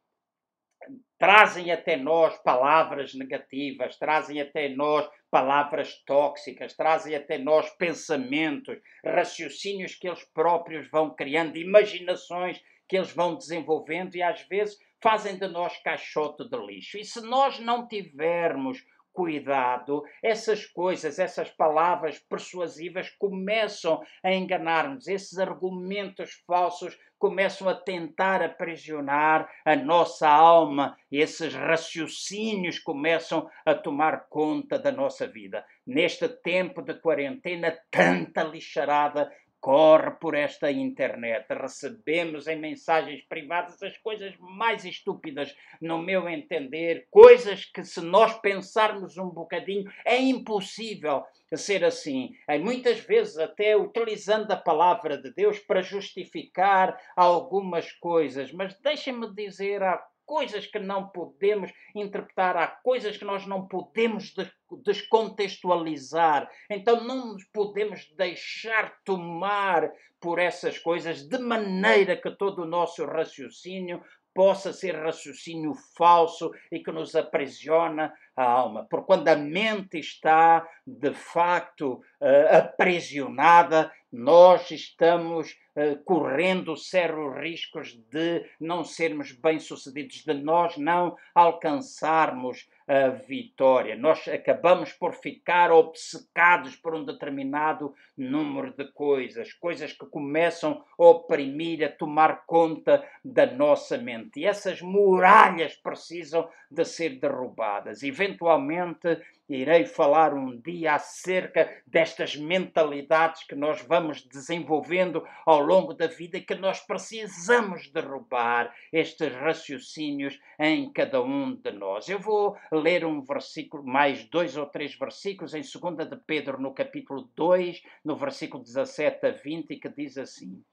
trazem até nós palavras negativas, trazem até nós palavras tóxicas, trazem até nós pensamentos, raciocínios que eles próprios vão criando, imaginações que eles vão desenvolvendo e às vezes fazem de nós caixote de lixo. E se nós não tivermos cuidado, essas coisas, essas palavras persuasivas começam a enganar-nos, esses argumentos falsos começam a tentar aprisionar a nossa alma, esses raciocínios começam a tomar conta da nossa vida. Neste tempo de quarentena, tanta lixarada corre por esta internet. Recebemos em mensagens privadas as coisas mais estúpidas, no meu entender, coisas que, se nós pensarmos um bocadinho, é impossível ser assim. E muitas vezes, até utilizando a palavra de Deus para justificar algumas coisas. Mas deixem-me dizer, há coisas que não podemos interpretar, há coisas que nós não podemos descontextualizar. Então não nos podemos deixar tomar por essas coisas de maneira que todo o nosso raciocínio possa ser raciocínio falso e que nos aprisiona a alma. Porque quando a mente está de facto uh, aprisionada, nós estamos uh, correndo sérios riscos de não sermos bem-sucedidos, de nós não alcançarmos a vitória. Nós acabamos por ficar obcecados por um determinado número de coisas, coisas que começam a oprimir, a tomar conta da nossa mente. E essas muralhas precisam de ser derrubadas. Eventualmente, irei falar um dia acerca destas mentalidades que nós vamos desenvolvendo ao longo da vida e que nós precisamos derrubar estes raciocínios em cada um de nós. Eu vou ler um versículo, mais dois ou três versículos em 2 de Pedro, no capítulo 2, no versículo 17 a 20, que diz assim.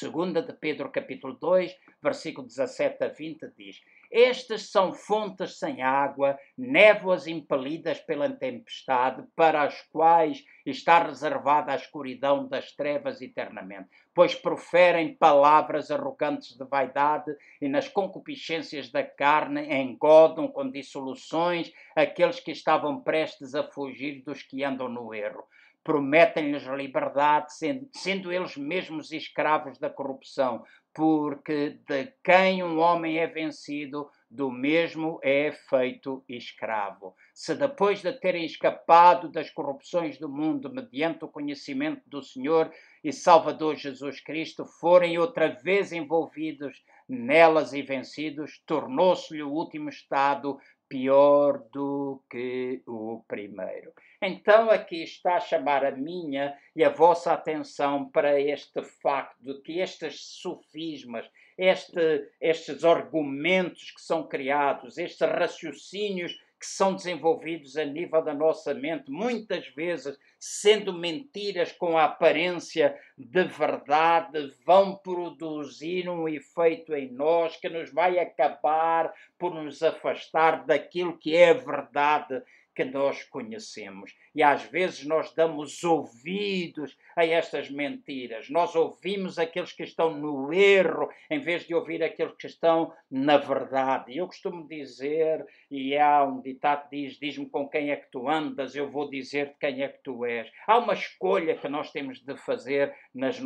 2 de Pedro, capítulo 2, versículo 17 a 20, diz: estas são fontes sem água, névoas impelidas pela tempestade, para as quais está reservada a escuridão das trevas eternamente, pois proferem palavras arrogantes de vaidade e nas concupiscências da carne engodam com dissoluções aqueles que estavam prestes a fugir dos que andam no erro. Prometem-lhes liberdade, sendo, eles mesmos escravos da corrupção, porque de quem um homem é vencido, do mesmo é feito escravo. Se depois de terem escapado das corrupções do mundo mediante o conhecimento do Senhor e Salvador Jesus Cristo, forem outra vez envolvidos nelas e vencidos, tornou-se-lhe o último estado pior do que o primeiro. Então aqui está a chamar a minha e a vossa atenção para este facto de que estes sofismas, este, estes argumentos que são criados, estes raciocínios que são desenvolvidos a nível da nossa mente, muitas vezes sendo mentiras com a aparência de verdade, vão produzir um efeito em nós que nos vai acabar por nos afastar daquilo que é verdade que nós conhecemos. E às vezes nós damos ouvidos a estas mentiras. Nós ouvimos aqueles que estão no erro em vez de ouvir aqueles que estão na verdade. Eu costumo dizer, e há um ditado que diz: Diz-me com quem é que tu andas, eu vou dizer quem é que tu és. Há uma escolha que nós temos de fazer nas,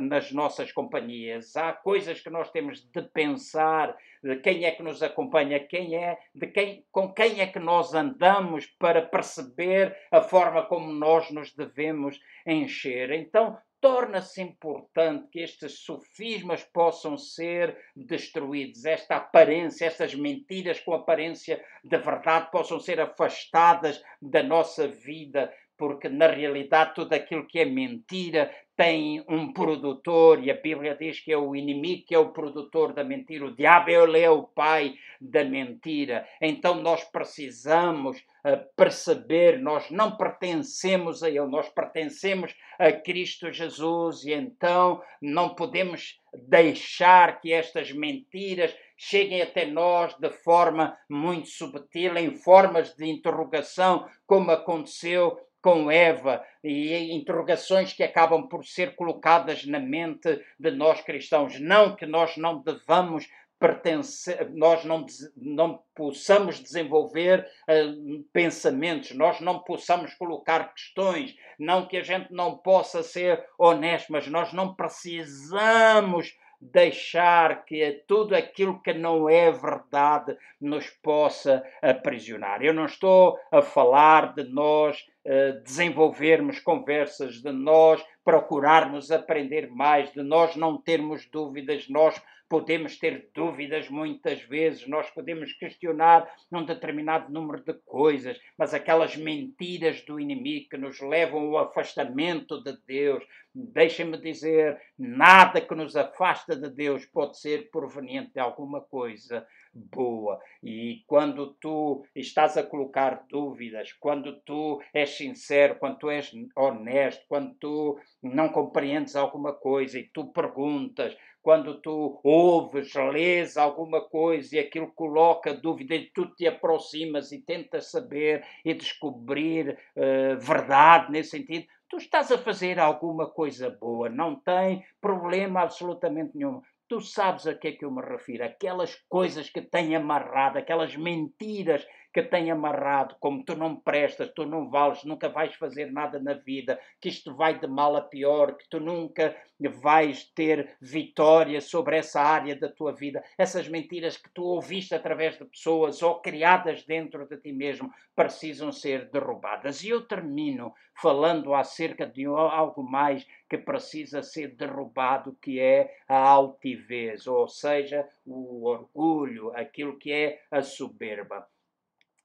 nas nossas companhias. Há coisas que nós temos de pensar de quem é que nos acompanha, quem é, de quem, com quem é que nós andamos para perceber a forma como nós nos devemos encher. Então, torna-se importante que estes sofismas possam ser destruídos, esta aparência, estas mentiras com aparência de verdade possam ser afastadas da nossa vida, porque na realidade tudo aquilo que é mentira tem um produtor, e a Bíblia diz que é o inimigo que é o produtor da mentira, o diabo ele é o pai da mentira. Então nós precisamos uh, perceber, nós não pertencemos a ele, nós pertencemos a Cristo Jesus, e então não podemos deixar que estas mentiras cheguem até nós de forma muito subtil, em formas de interrogação, como aconteceu com Eva e interrogações que acabam por ser colocadas na mente de nós cristãos. Não que nós não devamos pertencer, nós não, não possamos desenvolver uh, pensamentos, nós não possamos colocar questões, não que a gente não possa ser honesto, mas nós não precisamos deixar que tudo aquilo que não é verdade nos possa aprisionar. Eu não estou a falar de nós uh, desenvolvermos conversas, de nós procurarmos aprender mais, de nós não termos dúvidas, nós podemos ter dúvidas muitas vezes, nós podemos questionar um determinado número de coisas, mas aquelas mentiras do inimigo que nos levam ao afastamento de Deus, deixem-me dizer, nada que nos afasta de Deus pode ser proveniente de alguma coisa boa. E quando tu estás a colocar dúvidas, quando tu és sincero, quando tu és honesto, quando tu não compreendes alguma coisa e tu perguntas, quando tu ouves, lês alguma coisa e aquilo coloca dúvida e tu te aproximas e tentas saber e descobrir uh, verdade nesse sentido, tu estás a fazer alguma coisa boa, não tem problema absolutamente nenhum. Tu sabes a que é que eu me refiro, aquelas coisas que têm amarrado, aquelas mentiras que têm amarrado, como tu não prestas, tu não vales, nunca vais fazer nada na vida, que isto vai de mal a pior, que tu nunca vais ter vitória sobre essa área da tua vida. Essas mentiras que tu ouviste através de pessoas ou criadas dentro de ti mesmo precisam ser derrubadas. E eu termino falando acerca de algo mais que precisa ser derrubado, que é a altivez, ou seja, o orgulho, aquilo que é a soberba.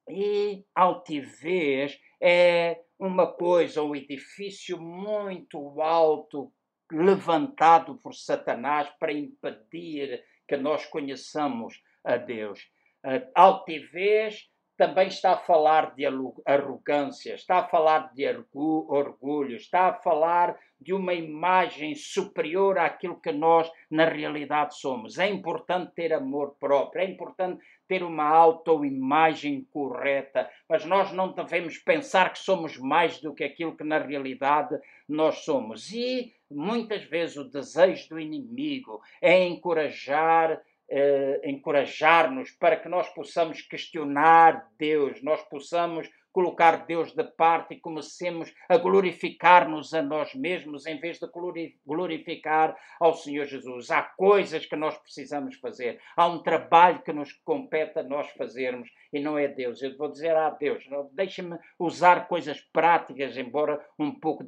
E altivez é uma coisa, um edifício muito alto, levantado por Satanás para impedir que nós conheçamos a Deus. A altivez também está a falar de arrogância, está a falar de orgulho, está a falar de uma imagem superior àquilo que nós na realidade somos. É importante ter amor próprio, é importante ter uma autoimagem correta, mas nós não devemos pensar que somos mais do que aquilo que na realidade nós somos. E muitas vezes o desejo do inimigo é encorajar eh, encorajar-nos para que nós possamos questionar Deus, nós possamos colocar Deus de parte e comecemos a glorificar-nos a nós mesmos em vez de glorificar ao Senhor Jesus. Há coisas que nós precisamos fazer, há um trabalho que nos compete a nós fazermos e não é Deus. Eu vou dizer a ah, Deus, deixe-me usar coisas práticas, embora um pouco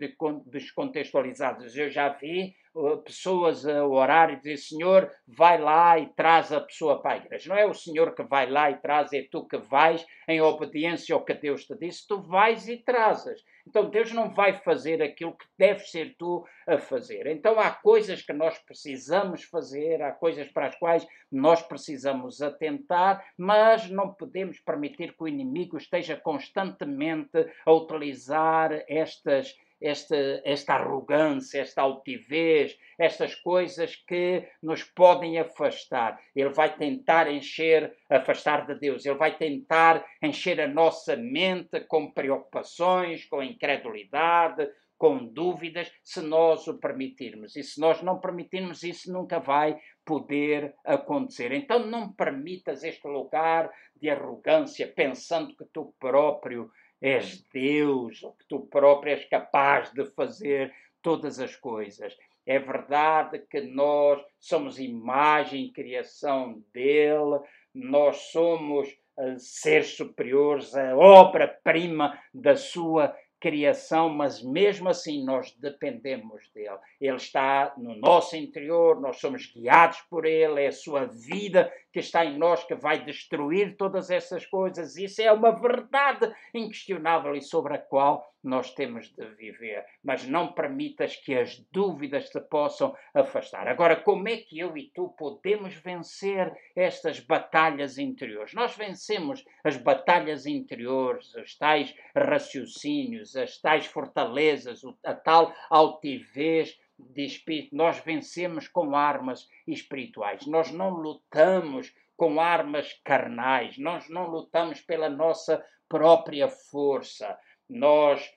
descontextualizadas. Eu já vi pessoas a orar e dizer: Senhor, vai lá e traz a pessoa para a igreja. Não é o Senhor que vai lá e traz, é tu que vais em obediência ao que Deus te disse, tu vais e trazes. Então Deus não vai fazer aquilo que deve ser tu a fazer. Então há coisas que nós precisamos fazer, há coisas para as quais nós precisamos atentar, mas não podemos permitir que o inimigo esteja constantemente a utilizar estas esta, esta arrogância, esta altivez, estas coisas que nos podem afastar. Ele vai tentar encher, afastar de Deus, ele vai tentar encher a nossa mente com preocupações, com incredulidade, com dúvidas, se nós o permitirmos. E se nós não permitirmos, isso nunca vai poder acontecer. Então não permitas este lugar de arrogância, pensando que tu próprio és Deus, que tu próprio és capaz de fazer todas as coisas. É verdade que nós somos imagem e criação dele, nós somos uh, seres superiores, a obra-prima da sua criação, mas mesmo assim nós dependemos dele. Ele está no nosso interior, nós somos guiados por ele, é a sua vida que está em nós que vai destruir todas essas coisas. Isso é uma verdade inquestionável e sobre a qual nós temos de viver. Mas não permitas que as dúvidas te possam afastar. Agora, como é que eu e tu podemos vencer estas batalhas interiores? Nós vencemos as batalhas interiores, os tais raciocínios, as tais fortalezas, a tal altivez de espírito, nós vencemos com armas espirituais. Nós não lutamos com armas carnais, nós não lutamos pela nossa própria força. Nós,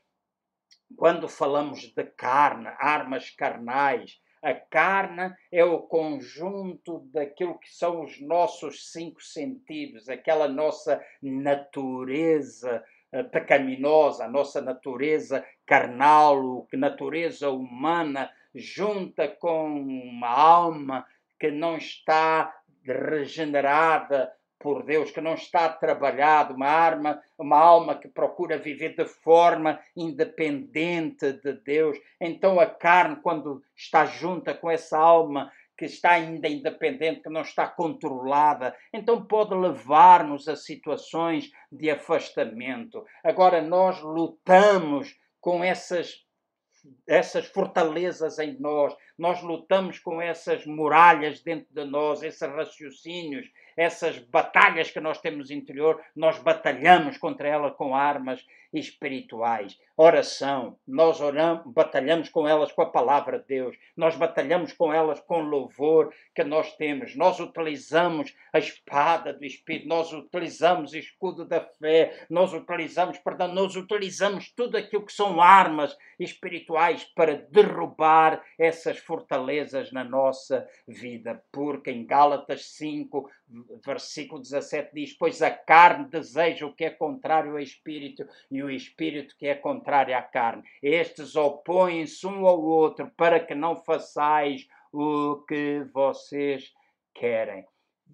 quando falamos de carne, armas carnais, a carne é o conjunto daquilo que são os nossos cinco sentidos, aquela nossa natureza eh, pecaminosa, a nossa natureza carnal, natureza humana junta com uma alma que não está regenerada por Deus, que não está trabalhado, uma alma, uma alma que procura viver de forma independente de Deus. Então a carne, quando está junta com essa alma que está ainda independente, que não está controlada, então pode levar-nos a situações de afastamento. Agora nós lutamos com essas essas fortalezas em nós, nós lutamos com essas muralhas dentro de nós, esses raciocínios, essas batalhas que nós temos interior, nós batalhamos contra ela com armas espirituais. Oração, nós oramos, batalhamos com elas com a palavra de Deus, nós batalhamos com elas com louvor que nós temos, nós utilizamos a espada do Espírito, nós utilizamos o escudo da fé, nós utilizamos, perdão, nós utilizamos tudo aquilo que são armas espirituais para derrubar essas fortalezas na nossa vida, porque em Gálatas 5, versículo 17 diz: Pois a carne deseja o que é contrário ao espírito e o espírito que é contrário à carne. Estes opõem-se um ao outro para que não façais o que vocês querem.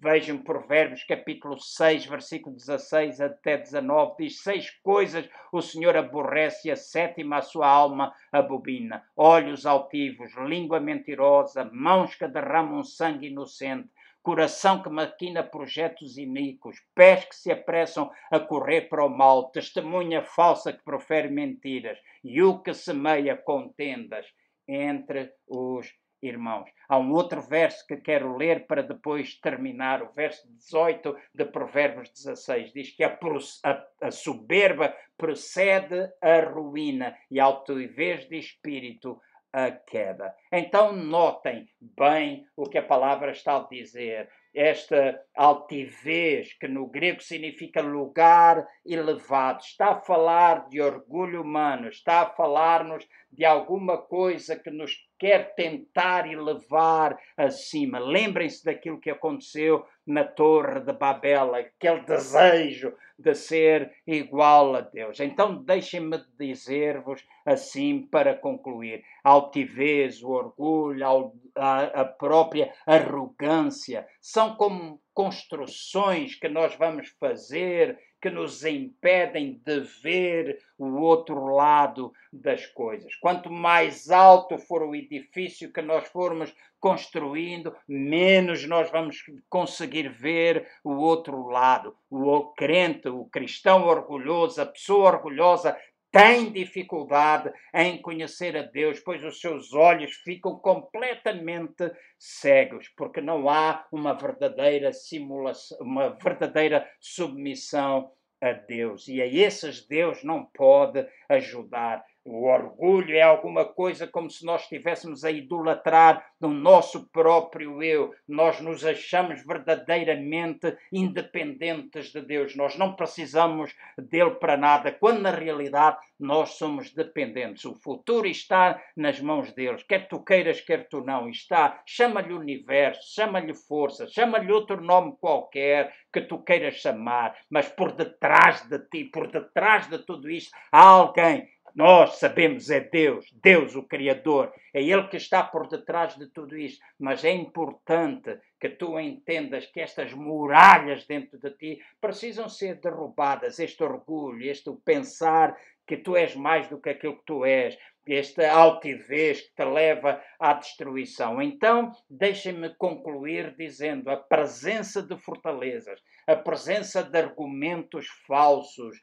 Vejam Provérbios capítulo 6, versículo 16 até 19, diz: Seis coisas o Senhor aborrece, e a sétima a sua alma abobina: olhos altivos, língua mentirosa, mãos que derramam sangue inocente, coração que maquina projetos iníquos, pés que se apressam a correr para o mal, testemunha falsa que profere mentiras, e o que semeia contendas entre os irmãos. Há um outro verso que quero ler para depois terminar, o verso 18 de Provérbios 16. Diz que a, a, a soberba precede a ruína e a altivez de espírito a queda. Então, notem bem o que a palavra está a dizer. Esta altivez, que no grego significa lugar elevado, está a falar de orgulho humano, está a falar-nos de alguma coisa que nos quer tentar elevar acima. Lembrem-se daquilo que aconteceu na Torre de Babel, aquele desejo de ser igual a Deus. Então, deixem-me dizer-vos assim para concluir: a altivez, o orgulho, a, a própria arrogância são como construções que nós vamos fazer que nos impedem de ver o outro lado das coisas. Quanto mais alto for o edifício que nós formos construindo, menos nós vamos conseguir ver o outro lado. O crente, o cristão orgulhoso, a pessoa orgulhosa tem dificuldade em conhecer a Deus, pois os seus olhos ficam completamente cegos, porque não há uma verdadeira simulação, uma verdadeira submissão a Deus. E a esses Deus não pode ajudar. O orgulho é alguma coisa como se nós estivéssemos a idolatrar no nosso próprio eu. Nós nos achamos verdadeiramente independentes de Deus. Nós não precisamos dele para nada, quando na realidade nós somos dependentes. O futuro está nas mãos deles. Quer tu queiras, quer tu não. Está. Chama-lhe universo, chama-lhe força, chama-lhe outro nome qualquer que tu queiras chamar. Mas por detrás de ti, por detrás de tudo isto, há alguém nós sabemos é Deus, Deus o Criador, é Ele que está por detrás de tudo isto. Mas é importante que tu entendas que estas muralhas dentro de ti precisam ser derrubadas. Este orgulho, este pensar que tu és mais do que aquilo que tu és, esta altivez que te leva à destruição. Então, deixem-me concluir dizendo: a presença de fortalezas, a presença de argumentos falsos,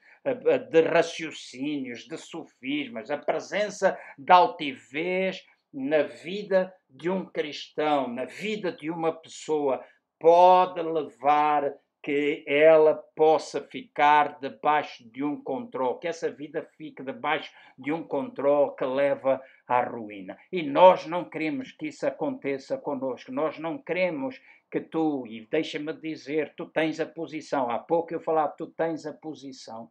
de raciocínios, de sofismas, a presença de altivez na vida de um cristão, na vida de uma pessoa, pode levar que ela possa ficar debaixo de um controle, que essa vida fique debaixo de um controle que leva à ruína. E nós não queremos que isso aconteça conosco, nós não queremos que tu, e deixa-me dizer, tu tens a posição, há pouco eu falava, tu tens a posição,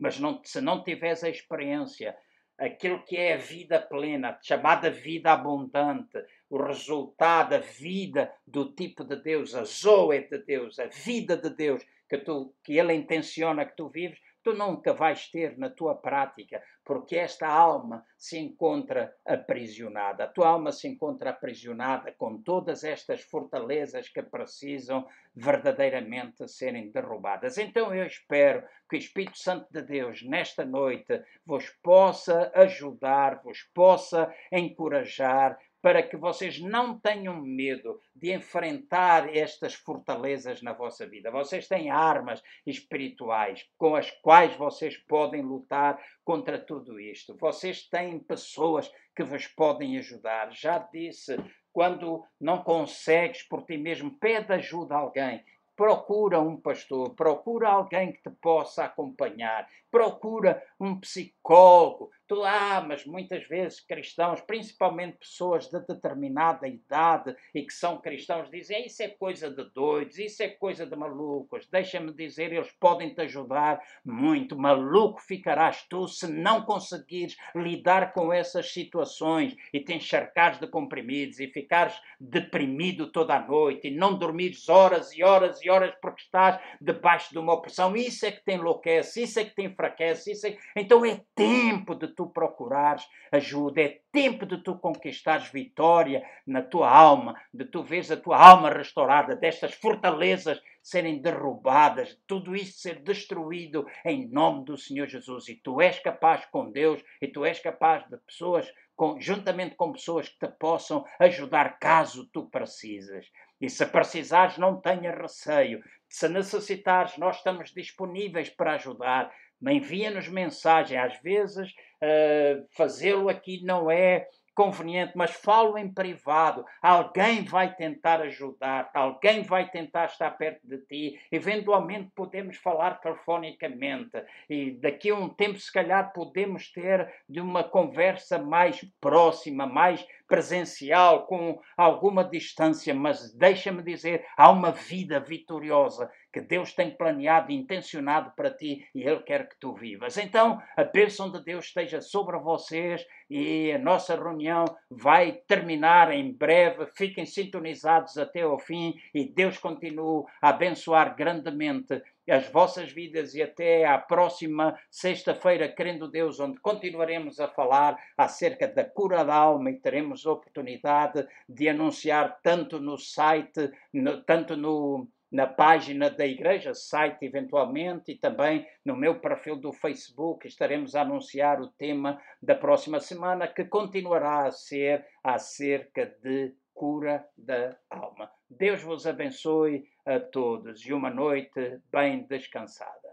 mas não, se não tiveres a experiência, aquilo que é a vida plena, chamada vida abundante, o resultado, a vida do tipo de Deus, a zoe de Deus, a vida de Deus que, tu, que Ele intenciona que tu vives, tu nunca vais ter na tua prática, porque esta alma se encontra aprisionada. A tua alma se encontra aprisionada com todas estas fortalezas que precisam verdadeiramente serem derrubadas. Então eu espero que o Espírito Santo de Deus, nesta noite, vos possa ajudar, vos possa encorajar para que vocês não tenham medo de enfrentar estas fortalezas na vossa vida. Vocês têm armas espirituais com as quais vocês podem lutar contra tudo isto. Vocês têm pessoas que vos podem ajudar. Já disse, quando não consegues por ti mesmo, pede ajuda a alguém procura um pastor, procura alguém que te possa acompanhar, procura um psicólogo. Tu, ah, mas muitas vezes cristãos, principalmente pessoas de determinada idade e que são cristãos, dizem isso é coisa de doidos, isso é coisa de malucos. Deixa-me dizer, eles podem te ajudar muito. Maluco ficarás tu se não conseguires lidar com essas situações e te encharcares de comprimidos e ficares deprimido toda a noite e não dormires horas e horas e horas porque estás debaixo de uma opressão. Isso é que te enlouquece, isso é que te enfraquece. Isso é... Então é tempo de tu procurares ajuda, é tempo de tu conquistares vitória na tua alma, de tu veres a tua alma restaurada, destas fortalezas serem derrubadas, tudo isso ser destruído em nome do Senhor Jesus. E tu és capaz com Deus, e tu és capaz de pessoas, com, juntamente com pessoas que te possam ajudar caso tu precisas. E se precisares, não tenha receio. Se necessitares, nós estamos disponíveis para ajudar envia-nos mensagem. Às vezes, uh, fazê-lo aqui não é conveniente, mas falo em privado. Alguém vai tentar ajudar, alguém vai tentar estar perto de ti. Eventualmente podemos falar telefonicamente e daqui a um tempo, se calhar, podemos ter de uma conversa mais próxima, mais presencial, com alguma distância, mas deixa-me dizer, há uma vida vitoriosa que Deus tem planeado intencionado para ti e Ele quer que tu vivas. Então, a bênção de Deus esteja sobre vocês e a nossa reunião vai terminar em breve. Fiquem sintonizados até ao fim e Deus continue a abençoar grandemente as vossas vidas e até à próxima sexta-feira, querendo Deus, onde continuaremos a falar acerca da cura da alma e teremos oportunidade de anunciar tanto no site, no, tanto no, na página da igreja, site eventualmente, e também no meu perfil do Facebook estaremos a anunciar o tema da próxima semana, que continuará a ser acerca de cura da alma. Deus vos abençoe a todos e uma noite bem descansada.